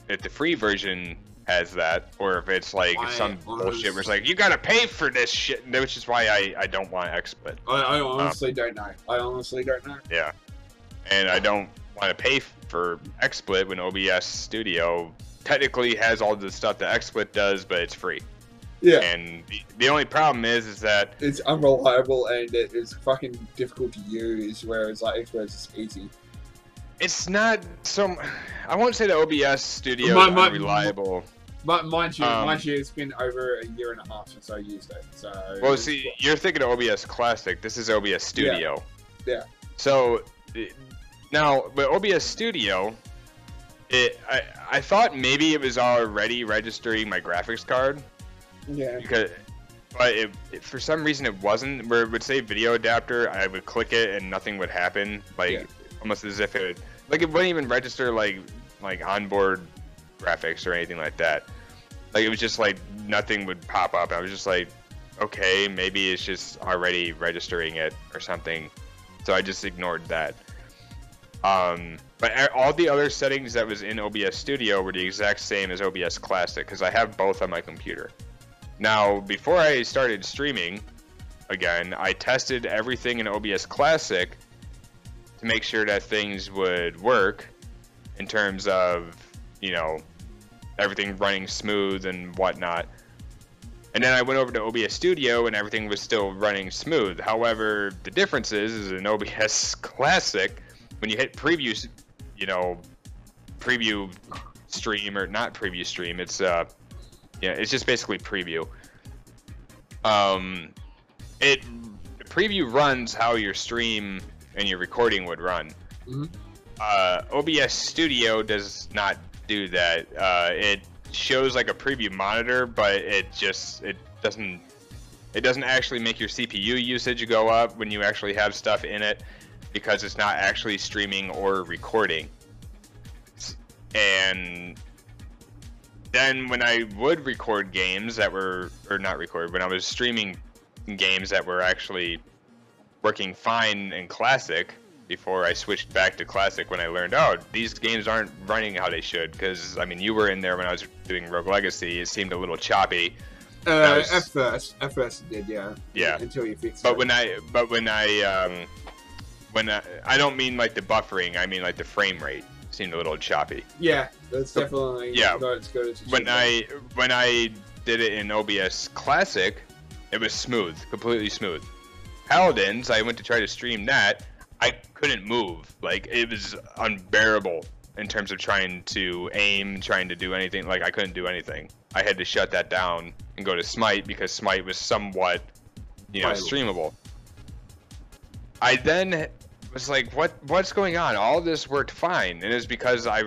if the free version has that, or if it's like I some bullshit where it's like you gotta pay for this shit, which is why I I don't want XSplit. I, I um, honestly don't know. I honestly don't know. Yeah, and I don't want to pay for XSplit when OBS Studio technically has all the stuff that XSplit does, but it's free. Yeah, And the, the only problem is, is that it's unreliable and it is fucking difficult to use. Whereas like XSplit is easy. it's not so. I won't say the OBS Studio My- is my- unreliable. But mind you, Um, mind you, it's been over a year and a half since I used it. So Well, see, you're thinking of OBS Classic. This is OBS Studio. Yeah. So now, with OBS Studio, it I, I thought maybe it was already registering my graphics card yeah, because, but it, it- for some reason it wasn't. Where it would say video adapter, I would click it and nothing would happen. Like Yeah. almost as if it like it wouldn't even register like like onboard graphics or anything like that. Like it was just like nothing would pop up. I was just like, okay, maybe it's just already registering it or something. So I just ignored that. Um, but all the other settings that was in OBS Studio were the exact same as OBS Classic because I have both on my computer. Now, before I started streaming, again, I tested everything in OBS Classic to make sure that things would work in terms of, you know, everything running smooth and whatnot. And then I went over to OBS Studio and everything was still running smooth. However, the difference is, is in OBS (laughs) Classic, when you hit preview, you know, preview stream or not preview stream, it's uh, yeah, it's just basically preview. Um, it preview runs how your stream and your recording would run. Mhm. Uh, OBS Studio does not do that. Uh, it shows like a preview monitor, but it just it doesn't it doesn't actually make your CPU usage go up when you actually have stuff in it because it's not actually streaming or recording. And then when I would record games that were or not record when I was streaming games that were actually working fine in classic before I switched back to classic when I learned oh these games aren't running how they should because I mean you were in there when I was doing Rogue Legacy it seemed a little choppy Uh, was- At first, at first it did, yeah. Yeah. Until you fix it. But when I, but when I, um, when I, I don't mean like the buffering. I mean like the frame rate seemed a little choppy. yeah, that's So- definitely yeah. not as good as When I, when I did it in OBS Classic, it was smooth, completely smooth. Paladins, I went to try to stream that. I couldn't move. Like it was unbearable in terms of trying to aim, trying to do anything. Like I couldn't do anything. I had to shut that down and go to Smite because Smite was somewhat, you know, streamable. I then was like, "What? What's going on?" All this worked fine, and it's because I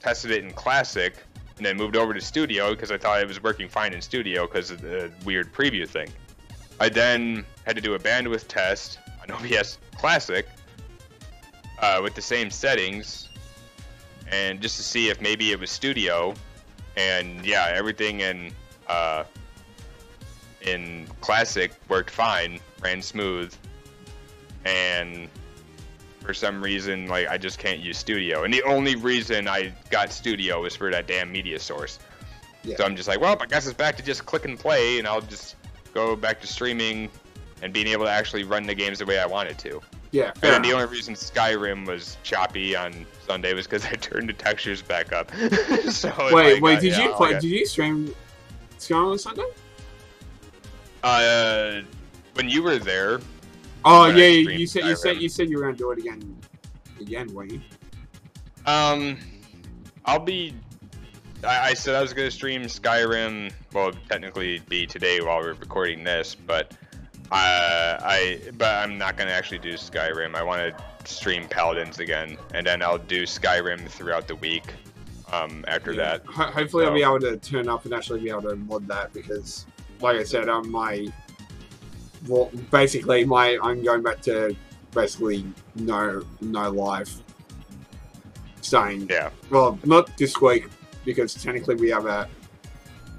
tested it in Classic and then moved over to Studio because I thought it was working fine in Studio because of the weird preview thing. I then had to do a bandwidth test on (laughs) OBS Classic uh, with the same settings, and just to see if maybe it was Studio, and yeah, everything in uh, in Classic worked fine, ran smooth, and for some reason, like I just can't use Studio, and the only reason I got Studio was for that damn media source. Yeah. So I'm just like, well, I guess it's back to just click and play, and I'll just go back to streaming and being able to actually run the games the way I wanted to. Yeah, And the only reason Skyrim was choppy on Sunday was because (laughs) I turned the textures back up. (laughs) so Wait, like, wait, uh, did yeah, you play? okay. Did you stream Skyrim on Sunday? Uh, when you were there, Oh When I yeah, you, said you said you said you were gonna do it again, again, weren't you? um, I'll be. I, I said I was gonna stream Skyrim. Well, technically be today while we're recording this, but uh, I but I'm not gonna actually do Skyrim. I want to stream Paladins again, and then I'll do Skyrim throughout the week. Um, after that. Ho- hopefully, I'll be able to turn up and actually be able to mod that because, like I said, um, my well, basically my I'm going back to basically no no live. Starting Yeah. well, not this week because technically we have a,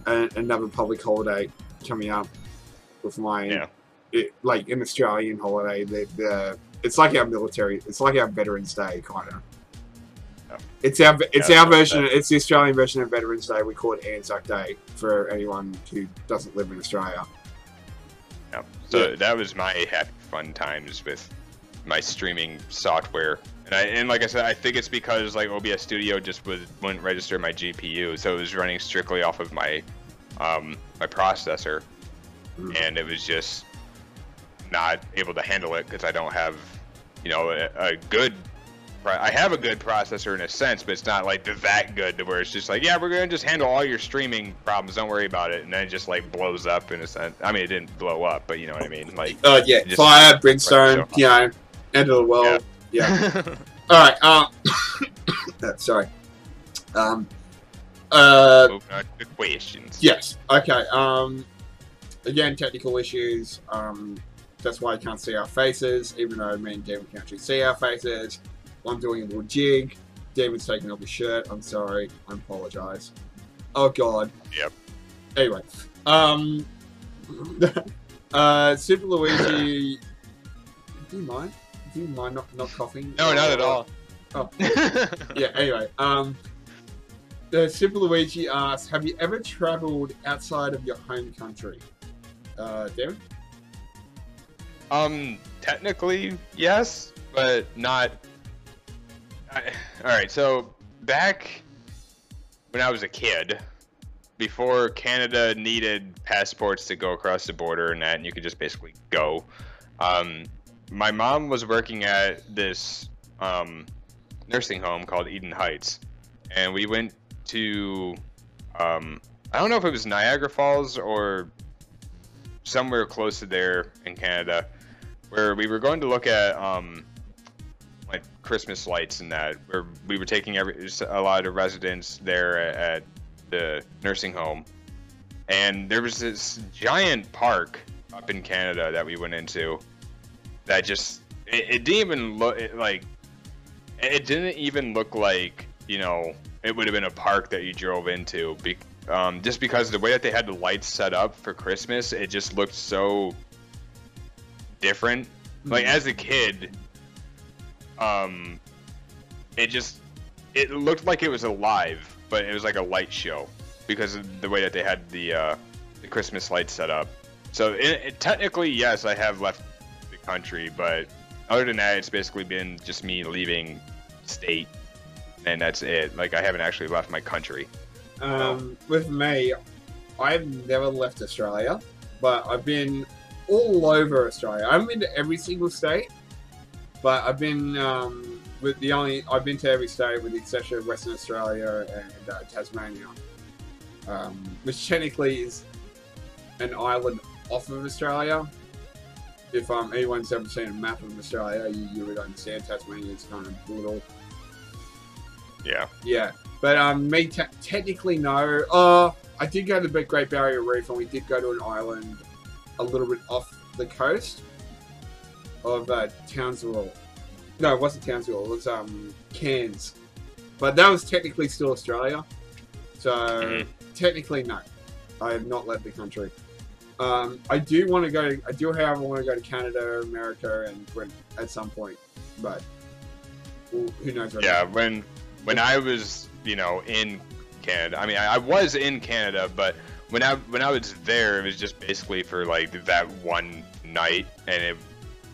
a another public holiday coming up with my Yeah. it, like an Australian holiday. The, the it's like our military. It's like our Veterans Day kind of. Yeah. It's our it's Yeah, our version. It's the Australian version of Veterans Day. We call it Anzac Day for anyone who doesn't live in Australia. Yeah. So Yeah. that was my happy fun times with my streaming software. And I and like I said, I think it's because like OBS Studio just was wouldn't register my GPU, so it was running strictly off of my um, my processor, Mm. and it was just not able to handle it because I don't have you know a, a good. Pro- I have a good processor in a sense, but it's not like that good to where it's just like, yeah, we're gonna just handle all your streaming problems. Don't worry about it, and then it just like blows up in a sense. I mean, it didn't blow up, but you know what I mean. Like, Uh, yeah, Just- fire, brimstone, Right, so- end of the world. Yeah. (laughs) All right. Uh, (coughs) (coughs) sorry. Um. Uh. Moving on to questions. Yes. Okay. Um. Again, technical issues. Um. That's why you can't see our faces, even though me and David can actually see our faces. I'm doing a little jig. Damon's taking off his shirt. I'm sorry. I apologize. Oh God. Yep. Anyway. Um. (laughs) uh. Super Luigi. Do you mind? Do you mind not not coughing? No, not at all. Oh. (laughs) yeah, anyway, um, uh, Super Luigi asks, have you ever traveled outside of your home country? Uh, David? um, technically, yes, but not. I, all right, so back when I was a kid, before Canada needed passports to go across the border and that, and you could just basically go. Um, my mom was working at this um, nursing home called Eden Heights, and we went to um, I don't know if it was Niagara Falls or somewhere close to there in Canada, where we were going to look at um, Christmas lights and that. Where we were taking every a lot of residents there at, the nursing home, and there was this giant park up in Canada that we went into that just it, it didn't even look it, like it didn't even look like you know it would have been a park that you drove into be, um, just because the way that they had the lights set up for christmas it just looked so different like as a kid um it just it looked like it was alive but it was like a light show because of the way that they had the uh the Christmas lights set up. So it, it, technically, yes, I have left the country, but other than that, it's basically been just me leaving state, and that's it. Like I haven't actually left my country. Um, with me, I've never left Australia, but I've been all over Australia. I haven't been to every single state, but I've been um, with the only I've been to every state with the exception of Western Australia and uh, Tasmania, um, which technically is an island off of Australia. If um, anyone's ever seen a map of Australia, you, you would understand Tasmania is kind of little. Yeah. Yeah, but um, me te- technically no. Uh, I did go to the Great Barrier Reef, and we did go to an island a little bit off the coast of uh, Townsville. No, it wasn't Townsville. It was um, Cairns, but that was technically still Australia. So Mhm. technically, no, I have not left the country. Um, I do want to go. I do, however, want to go to Canada, America, and when, at some point, but who who knows? Yeah, when when I was, you know, in Canada. I mean, I, I was in Canada, but when I when I was there, it was just basically for like that one night, and it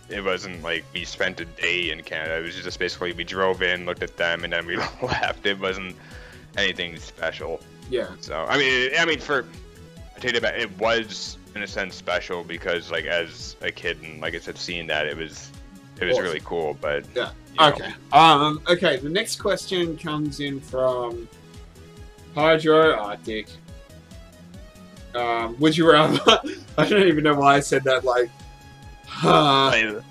it wasn't like we spent a day in Canada. It was just basically we drove in, looked at them, and then we (laughs) left. It wasn't anything special. Yeah, So I mean, I mean for I take it back. It was in a sense special because like as a kid and like I said, seeing that it was it was Awesome. really cool. But Yeah. you know, Okay. Um. Okay. The next question comes in from Hydro Arctic. Um. Would you rather? (laughs) I don't even know why I said that. Like. Uh,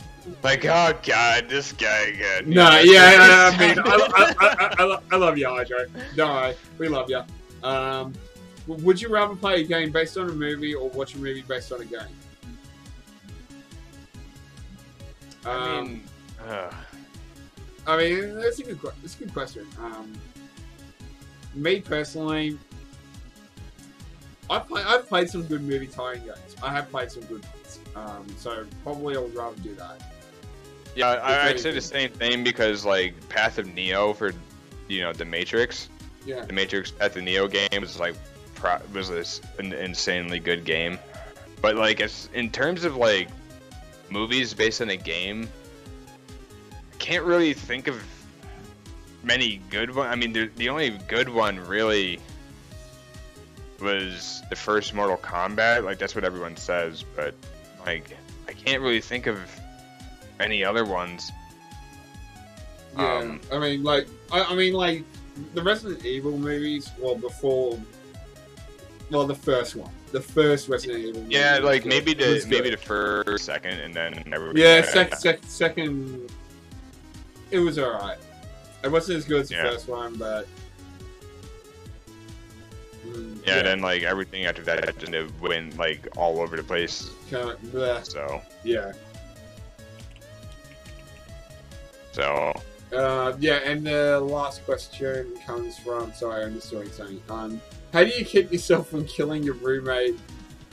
Like, oh god, this guy again. no. Yeah. yeah, I (laughs) mean, I, I, I, I, I love you, Hydro. No, we love you. Um. Would you rather play a game based on a movie or watch a movie based on a game? I Um, mean, uh, I mean, that's a good, that's a good question. Um, me personally, I've, play, I've played some good movie tie-in games. I have played some good. Um, so probably I would rather do that. yeah, I, I'd say the same thing because like Path of Neo for you know the Matrix, Yeah. the Matrix Path of Neo game was like pro- was this an insanely good game. But like as in terms of like movies based on a game, I can't really think of many good one. I mean, the, the only good one really was the first Mortal Kombat. Like that's what everyone says, but like I can't really think of any other ones. Yeah. Um, I mean, like, I, I mean, like, the Resident Evil movies. Well, before, well, the first one, the first Resident Evil. movie Yeah, like maybe the maybe the first, second, and then everybody. Yeah, sec, sec, second. It was alright. It wasn't as good as the Yeah. first one, but. Mm, Yeah, then like everything after that just went like all over the place. Kinda, bleh, So yeah. so Uh, yeah, and the last question comes from. Sorry, I'm just doing something. Um, how do you keep yourself from killing your roommate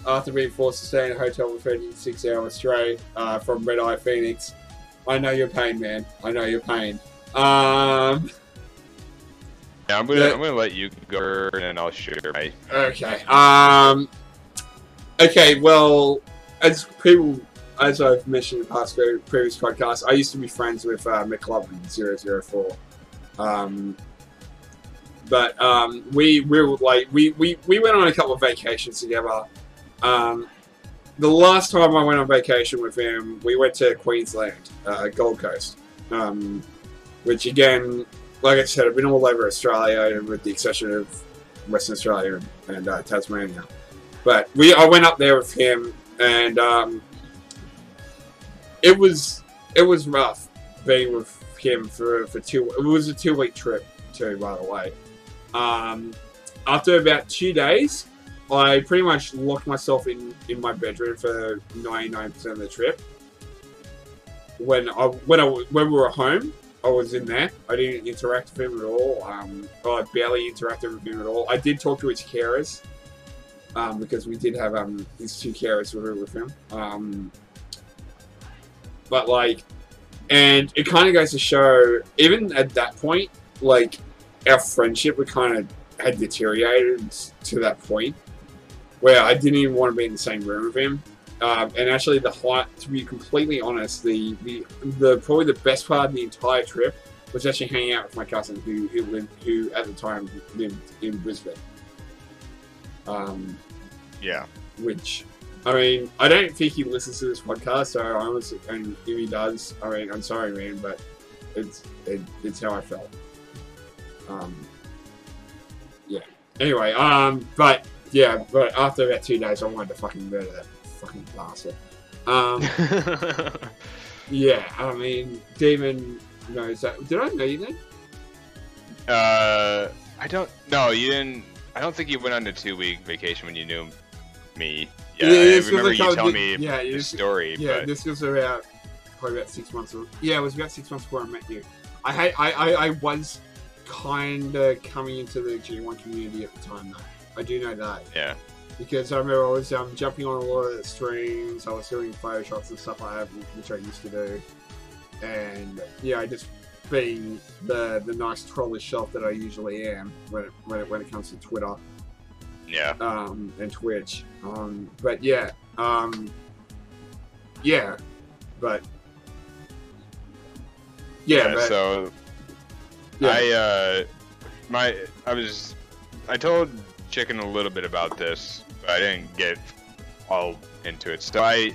after being forced to stay in a hotel for 36 hours straight uh, from Red Eye Phoenix? I know your pain, man. I know your pain. Um, (laughs) yeah, I'm gonna Yeah. I'm gonna let you go and I'll share my. Okay. Um. Okay. Well, as people, as I've mentioned in past previous podcasts, I used to be friends with uh, McLovin 004. Um. But um, we we were like we, we we went on a couple of vacations together. Um, the last time I went on vacation with him, we went to Queensland, uh, Gold Coast. Um, which again, like I said, I've been all over Australia, with the exception of Western Australia and, uh, Tasmania. But we, I went up there with him, and um, it was it was rough being with him for for two. It was a two week trip too, by the way. Um, after about two days, I pretty much locked myself in in my bedroom for ninety nine percent of the trip. When I when I when we were home, I was in there. I didn't interact with him at all. Um, I barely interacted with him at all. I did talk to his carers um, because we did have um, his two carers were with him. Um, but like, and it kind of goes to show, even at that point, like our friendship, we kind of had deteriorated to that point where I didn't even want to be in the same room with him. Um, and actually, the height, to be completely honest, the, the the probably the best part of the entire trip was actually hanging out with my cousin who who lived who at the time lived in Brisbane. Um, Yeah. which I mean, I don't think he listens to this podcast, so I honestly, and if he does, I mean, I'm sorry, man, but it's it, it's how I felt. Um, yeah. Anyway, um, but yeah, but after about two days, I wanted to fucking murder that fucking bastard. Um, (laughs) yeah, I mean, Demon knows that. Did I know you then? uh, I don't. No, you didn't. I don't think you went on a two week vacation when you knew me. Yeah, Yeah, I remember you told telling you- me yeah, the it's- story, Yeah, but this was about probably about six months. Or, yeah, it was about six months before I met you. I had, I, I, I was kind of coming into the G1 community at the time, though. I do know that yeah, because I remember I was um, jumping on a lot of the streams. I was doing photoshops and stuff like that, which I used to do. And yeah, I just being the the nice trollish shelf that I usually am when it, when it, when it comes to Twitter yeah. um, and Twitch. Um, but yeah, um, yeah, but yeah, Yeah, but, so yeah. I uh my I was I told Chicken a little bit about this, but I didn't get all into it. So I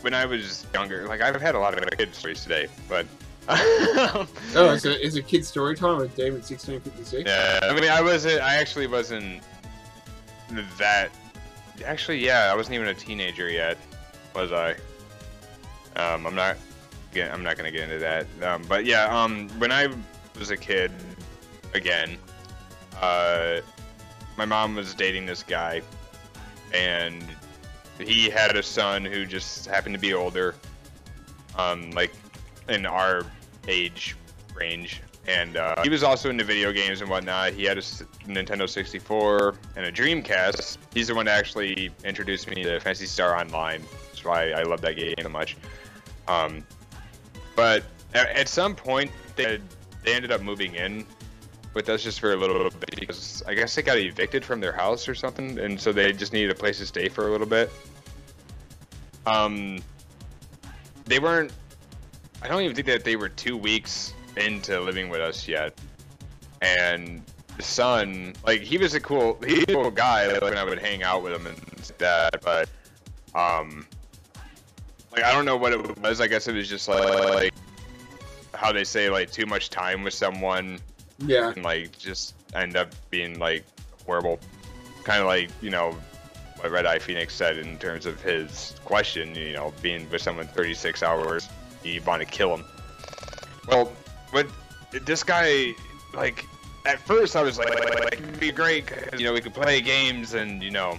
when I was younger, like I've had a lot of kid stories today, but (laughs) oh, it's a, it's a kid story time with David sixteen fifty six. yeah, I mean I wasn't I actually wasn't that actually yeah, I wasn't even a teenager yet, was I? Um I'm not get, I'm not gonna get into that. Um, but yeah, um, when I was a kid, again, uh, my mom was dating this guy, and he had a son who just happened to be older, um, like in our age range. And uh, he was also into video games and whatnot. He had a Nintendo 64 and a Dreamcast. He's the one that actually introduced me to Phantasy Star Online. That's why I love that game so much. Um, but at, at some point, they, they ended up moving in with that's just for a little bit because I guess they got evicted from their house or something, and so they just needed a place to stay for a little bit. Um, they weren't. I don't even think that they were two weeks into living with us yet, and the son, like, he was a cool, he was a cool guy like, when I would hang out with him and that, but um, like I don't know what it was. I guess it was just like, like how they say like too much time with someone Yeah, and like just end up being like horrible. Kind of like you know what Red Eye Phoenix said in terms of his question. You know, being with someone 36 hours, you want to kill him. Well, but this guy, like, at first I was like, like it'd be great you know we could play games and you know,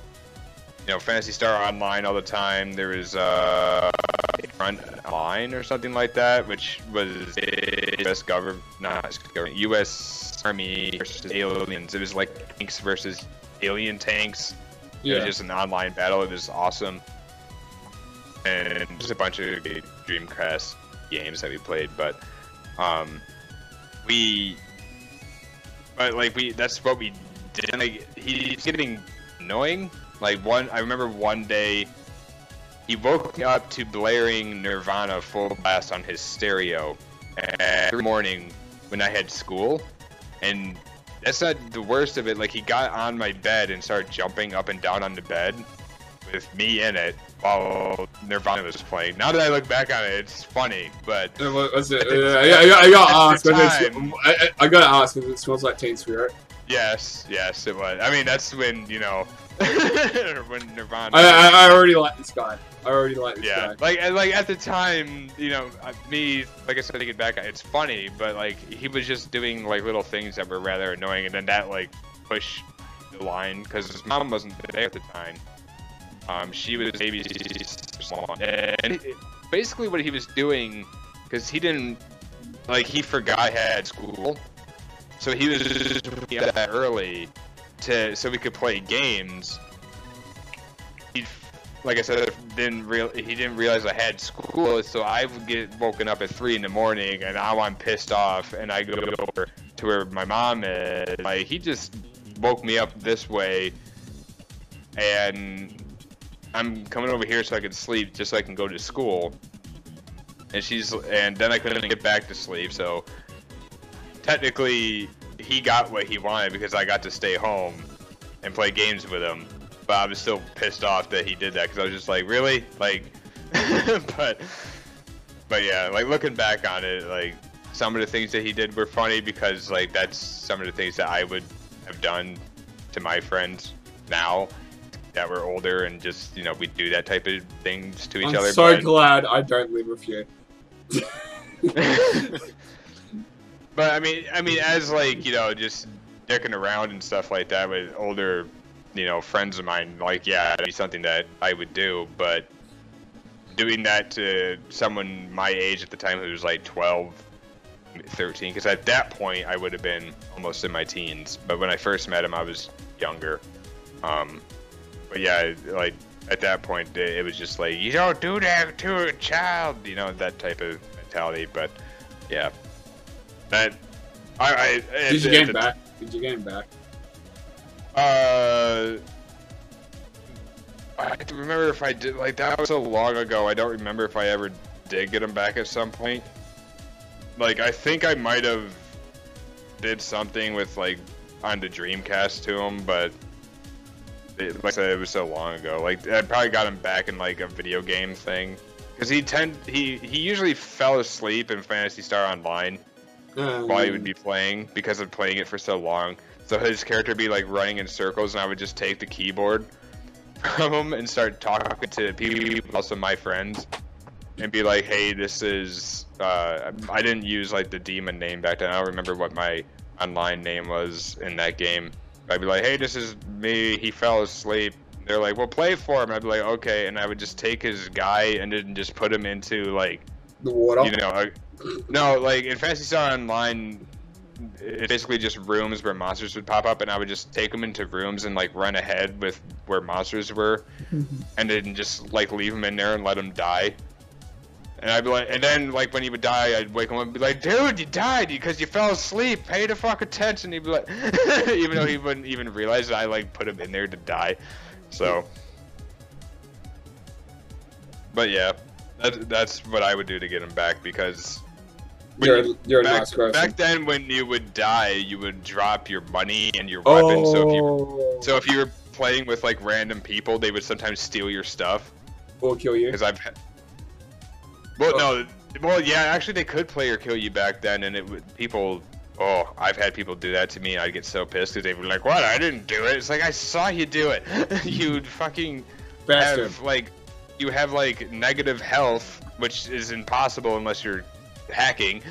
you know, Phantasy Star Online all the time. There was uh, Front Line or something like that, which was U.S. government, not government, U.S. Army versus aliens. It was like tanks versus alien tanks. It yeah, was just an online battle. It was awesome. And just a bunch of Dreamcast games that we played, but um, we, but like we, that's what we did. Like he's getting annoying. Like one, I remember one day he woke me up to blaring Nirvana full blast on his stereo every morning when I had school, and that's not the worst of it. Like he got on my bed and started jumping up and down on the bed with me in it while Nirvana was playing. Now that I look back on it, it's funny, but it? Uh, I, I, I got at asked. the but it's- time- I, I I gotta ask because it smells like Teen Spirit. Yes, yes, it was. I mean, that's when you know (laughs) when Nirvana. I, I, I already like this guy. I already like this yeah, guy. like like at the time, you know, uh, me, like I said, thinking back, it's funny, but like he was just doing like little things that were rather annoying, and then that like pushed the line because his mom wasn't there at the time. Um, she was maybe and it- basically what he was doing, because he didn't like he forgot he had school, so he was just that early to so we could play games. He, like I said, didn't real he didn't realize I had school, so I would get woken up at three in the morning, and now I'm pissed off, and I go over to where my mom is. Like he just woke me up this way and I'm coming over here so I can sleep, just so I can go to school. And she's, and then I couldn't get back to sleep, so technically he got what he wanted because I got to stay home and play games with him. But I was still pissed off that he did that because I was just like, really, like, (laughs) but, but yeah, like looking back on it, like some of the things that he did were funny because like that's some of the things that I would have done to my friends now that were older and just you know we do that type of things to each I'm other. so but, glad I don't live with you. (laughs) but I mean, I mean, as like you know, just dicking around and stuff like that with older, you know, friends of mine, like yeah, it'd be something that I would do. But doing that to someone my age at the time who was like 12, 13, because at that point I would have been almost in my teens. But when I first met him, I was younger. Um, but yeah, like at that point, it was just like you don't do that to a child, you know, that type of mentality. But yeah, that I, I Did you get him back? Did you get him back? Uh, I don't remember if I did. Like that was so long ago. I don't remember if I ever did get him back at some point. Like I think I might have did something with like on the Dreamcast to him, but it, like I said, it was so long ago. Like I probably got him back in like a video game thing. Cause he tend he he usually fell asleep in Phantasy Star Online Uh, while he would be playing because of playing it for so long. So his character would be like running in circles, and I would just take the keyboard from him and start talking to people, also my friends, and be like, "Hey, this is." Uh, I didn't use like the demon name back then. I don't remember what my online name was in that game. I'd be like, "Hey, this is me. He fell asleep." They're like, "Well, play for him." I'd be like, "Okay," and I would just take his guy and then just put him into like the water. you know, a, no, like in Phantasy Star Online, it's basically just rooms where monsters would pop up, and I would just take them into rooms and like run ahead with where monsters were, mm-hmm. and then just like leave them in there and let them die. And I'd be like, and then like when he would die, I'd wake him up and be like, "Dude, you died because you fell asleep. Pay the fuck attention." He'd be like, (laughs) even though he wouldn't even realize that I like put him in there to die. So, but yeah, that, that's what I would do to get him back because You're, you- you're back, back then when you would die, you would drop your money and your weapon. So if you oh, so if you were playing with like random people, they would sometimes steal your stuff. or kill you. Because I've. Well, Oh. no. Well, yeah. Actually, they could play or kill you back then, and it would people. Oh, I've had people do that to me. and I'd get so pissed because they'd be like, "What? I didn't do it." It's like I saw you do it. (laughs) you fucking Bastard. have like you have like negative health, which is impossible unless you're hacking.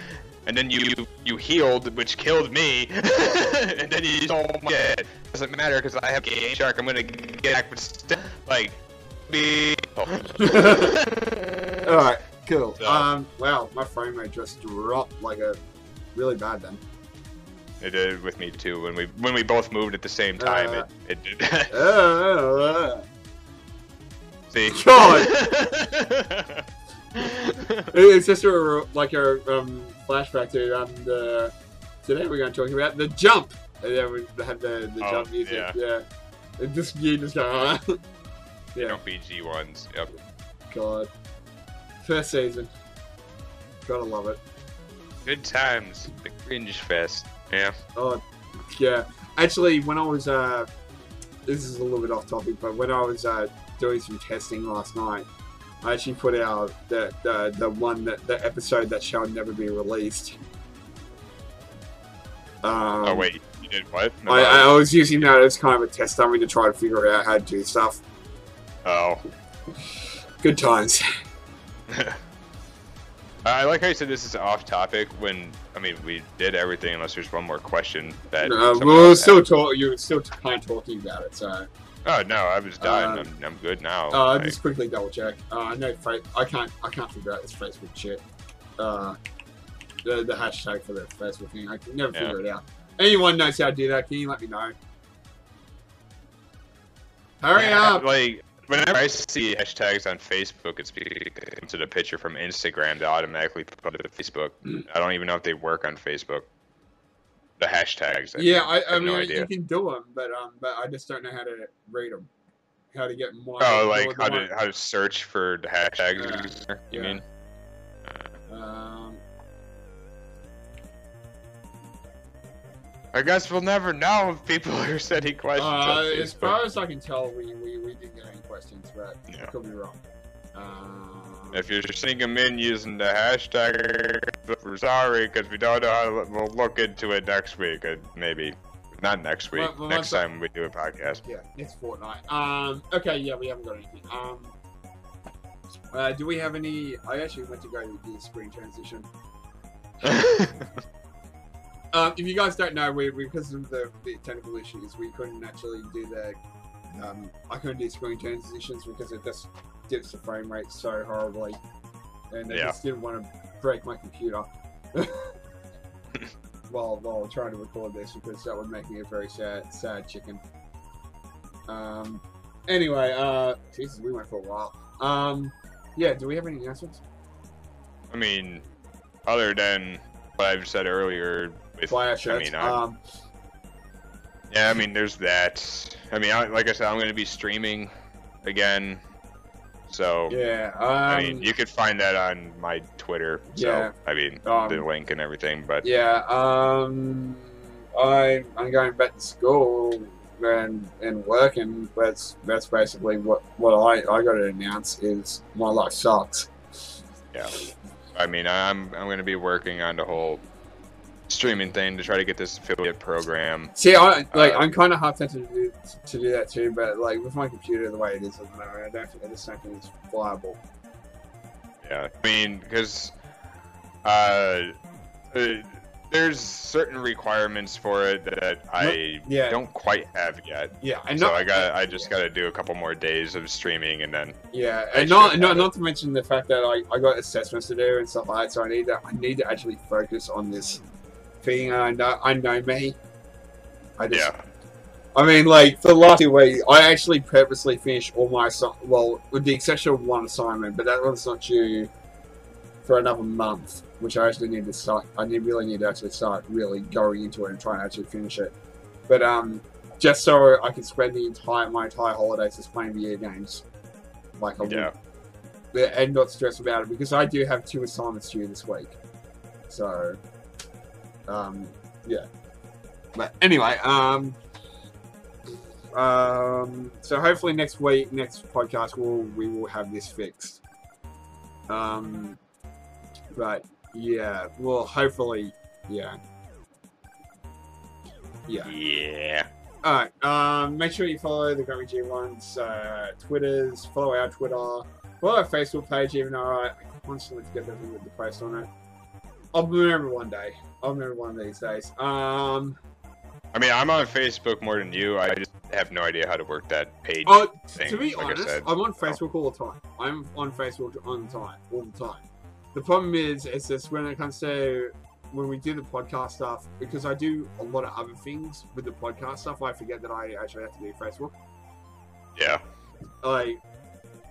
And then you you healed, which killed me. (laughs) and then you stole my shit. Doesn't matter because I have GameShark. I'm gonna get back, but like, be. (laughs) Alright, cool. So- Um, wow, my frame rate just dropped like a really bad then. It did with me too when we when we both moved at the same time. Uh. it, it did. (laughs) Uh, uh, See. God. It's just a like a um, flashback to um the today we're going to talk about the jump. And then we had the, the Oh, jump music. yeah. Yeah. And this you just go, uh, (laughs) yeah. Don't be G ones. Yep. God. First season. Gotta love it. Good times. The cringe fest. Yeah. Oh, yeah. Actually, when I was, uh, this is a little bit off topic, but when I was uh, doing some testing last night, I actually put out the the, the one that the episode that shall never be released. Um, oh wait, you did what? No, I, I was using that as kind of a test dummy to try to figure out how to do stuff. oh. Good times. (laughs) (laughs) I like how you said this is off topic. When I mean, we did everything unless there's one more question that. Uh, we're still had. talk. You were still kind of talking about it, so. Oh no, I was done. Uh, I'm, I'm good now. Uh, Like, just quickly double check. Uh, I know I can't I can't figure out this Facebook shit. Uh, the the hashtag for the Facebook thing. I can never Yeah. figure it out. Anyone knows how to do that? Can you let me know? Hurry yeah, up! Like whenever I see hashtags on Facebook, it's because to a picture from Instagram that automatically put to Facebook. Mm. I don't even know if they work on Facebook. The hashtags. Yeah, I, I have mean no you can do them, but um, but I just don't know how to read them. how to get more. Oh, like how to how to search for the hashtags? You yeah. mean? um, I guess we'll never know if people (laughs) are sending questions. uh, as far as I can tell, we, we, we didn't get any questions, but Yeah. Could be wrong. Um, If you're sending them in using the hashtag, we're sorry because we don't know how to. We'll look into it next week, uh, maybe. Not next week. Well, well, next once I- time we do a podcast. yeah, it's Fortnite. Um, okay, yeah, we haven't got anything. Um, uh, do we have any? I actually went to go to the screen transition. (laughs) Um, if you guys don't know, we because of the, the technical issues, we couldn't actually do the. Um, I couldn't do screen transitions because it just dips the frame rate so horribly, and I Yeah. just didn't want to break my computer (laughs) while while trying to record this because that would make me a very sad sad chicken. Um. Anyway, uh, Jesus, we went for a while. Um, yeah. Do we have any announcements? I mean, other than what I've said earlier, with, our I mean, I'm- um, yeah, I mean, there's that. I mean, I, like I said, I'm going to be streaming again. So, yeah. Um, I mean, you could find that on my Twitter. So, Yeah. I mean, Um, the link and everything. But Yeah, um, I I'm going back to school and and working. That's that's basically what what I I got to announce is my life sucks. yeah, I mean, I'm I'm going to be working on the whole streaming thing to try to get this affiliate program. See, I like Uh, I'm kind of half tempted to do to do that too, but like with my computer the way it is at the moment, I don't think I just don't viable. Yeah, I mean, because uh, uh, there's certain requirements for it that I Yeah, don't quite have yet. yeah, and so not I got I just got to do a couple more days of streaming and then yeah, and not not not to mention the fact that I I got assessments to do and stuff like that, so I need to I need to actually focus on this thing. I know I know me. I just yeah, I mean, like the last two weeks, I actually purposely finished all my well, with the exception of one assignment, but that one's not due for another month, which I actually need to start. I need really need to actually start really going into it and try and actually finish it. But um, just so I can spend the entire my entire holidays just playing video games, like I yeah. would, and not stress about it because I do have two assignments due this week. So, um, yeah. But anyway, um, um, so hopefully next week, next podcast, we'll we will have this fixed. Um, but yeah, well, hopefully, yeah, yeah. Yeah. All right. Um, make sure you follow the Grumpy G ones, uh, Twitters. Follow our Twitter. Follow our Facebook page. Even though I constantly forget that we with the post on it. I'll remember one day. I'll remember one of these days. Um. I mean, I'm on Facebook more than you. I just have no idea how to work that page. Oh, thing, to be like honest, said. I'm on Facebook all the time. I'm on Facebook all the time, all the time. The problem is, it's just when it comes to when we do the podcast stuff, because I do a lot of other things with the podcast stuff, I forget that I actually have to do Facebook. Yeah. Like,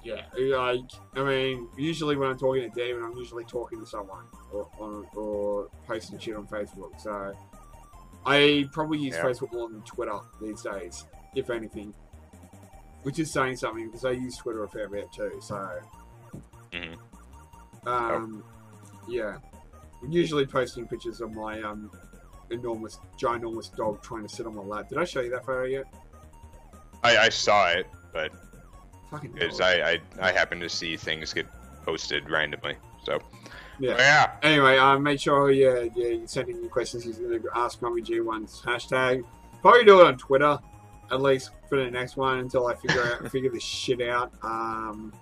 yeah, like I mean, usually when I'm talking to David, I'm usually talking to someone or or, or posting shit on Facebook. So I probably use Yeah. Facebook more than Twitter these days, if anything. Which is saying something because I use Twitter a fair bit too. So, Mhm. um, yeah, I'm usually posting pictures of my um enormous, ginormous dog trying to sit on my lap. Did I show you that photo yet? I, I saw it, but Fucking because. I, I I happen to see things get posted randomly. So Yeah. yeah. Anyway, uh, make sure yeah, yeah, you send in your questions using the Ask Mummy G1's hashtag. Probably do it on Twitter, at least for the next one until I figure out (laughs) figure this shit out. Um,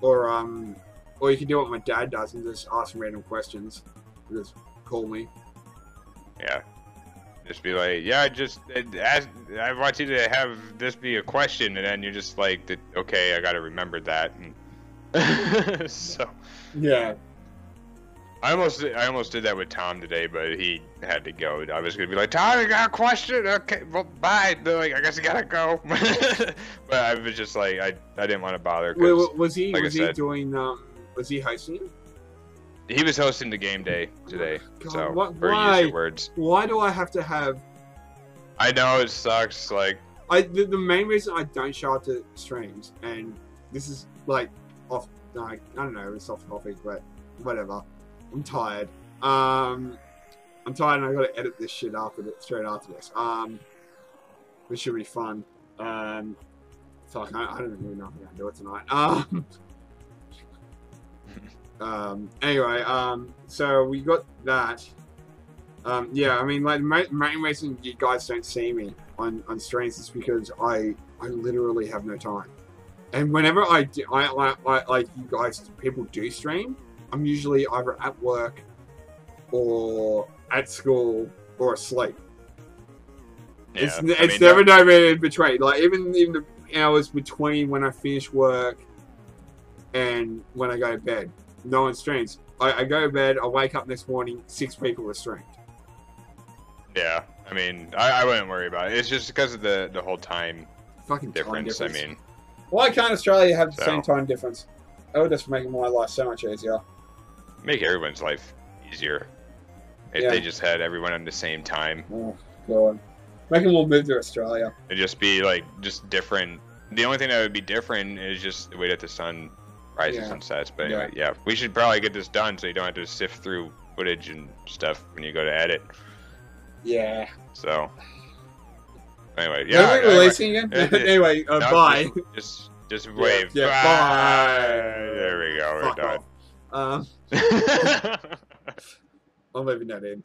or um, or you can do what my dad does and just ask some random questions. Just call me. Yeah. Just be like, yeah, just uh, ask, I want you to have this be a question, and then you're just like, okay, I gotta remember that. And (laughs) so Yeah. I almost, I almost did that with Tom today, but he had to go. I was gonna be like, Tom, you got a question? Okay, well, bye. They're like, I guess you gotta go. (laughs) but I was just like, I, I didn't want to bother. 'cause Wait, was he like I was he said- doing um was he hosting? He was hosting the game day today. God, so, what- why? your words. Why do I have to have I know it sucks. Like, I the, the main reason I don't show up to streams, and this is like off, like I don't know, it's off topic, but whatever. I'm tired. Um, I'm tired, and I got to edit this shit after this, straight after this. Um, which should be fun. Um, fuck, I, I don't even know if I'm gonna do it tonight. Um. Um, anyway, um, so we got that. Um, yeah, I mean, like, the main reason you guys don't see me on, on streams is because I I literally have no time. And whenever I do, I, I, I like you guys, people do stream, I'm usually either at work or at school or asleep. Yeah, it's I mean, never no in between. Like even even the hours between when I finish work and when I go to bed, no one streams. I, I go to bed, I wake up next morning, six people are streamed. Yeah, I mean, I, I wouldn't worry about it. It's just because of the the whole time Fucking time difference. I mean, why can't Australia have the So- same time difference? That would just make my life so much easier. make everyone's life easier if Yeah. they just had everyone on the same time. Oh god, make them all move to Australia. It'd just be like just different. The only thing that would be different is just the way that the sun rises Yeah. and sets. But anyway, yeah. we should probably get this done so you don't have to sift through footage and stuff when you go to edit. Yeah. So anyway, Yeah. yeah. Are we anyway, releasing again? Yeah, (laughs) yeah. anyway, uh, No, bye. Just just wave. yeah, Bye. bye. There we go. Fuck We're off. Um, done. I'm leaving that in.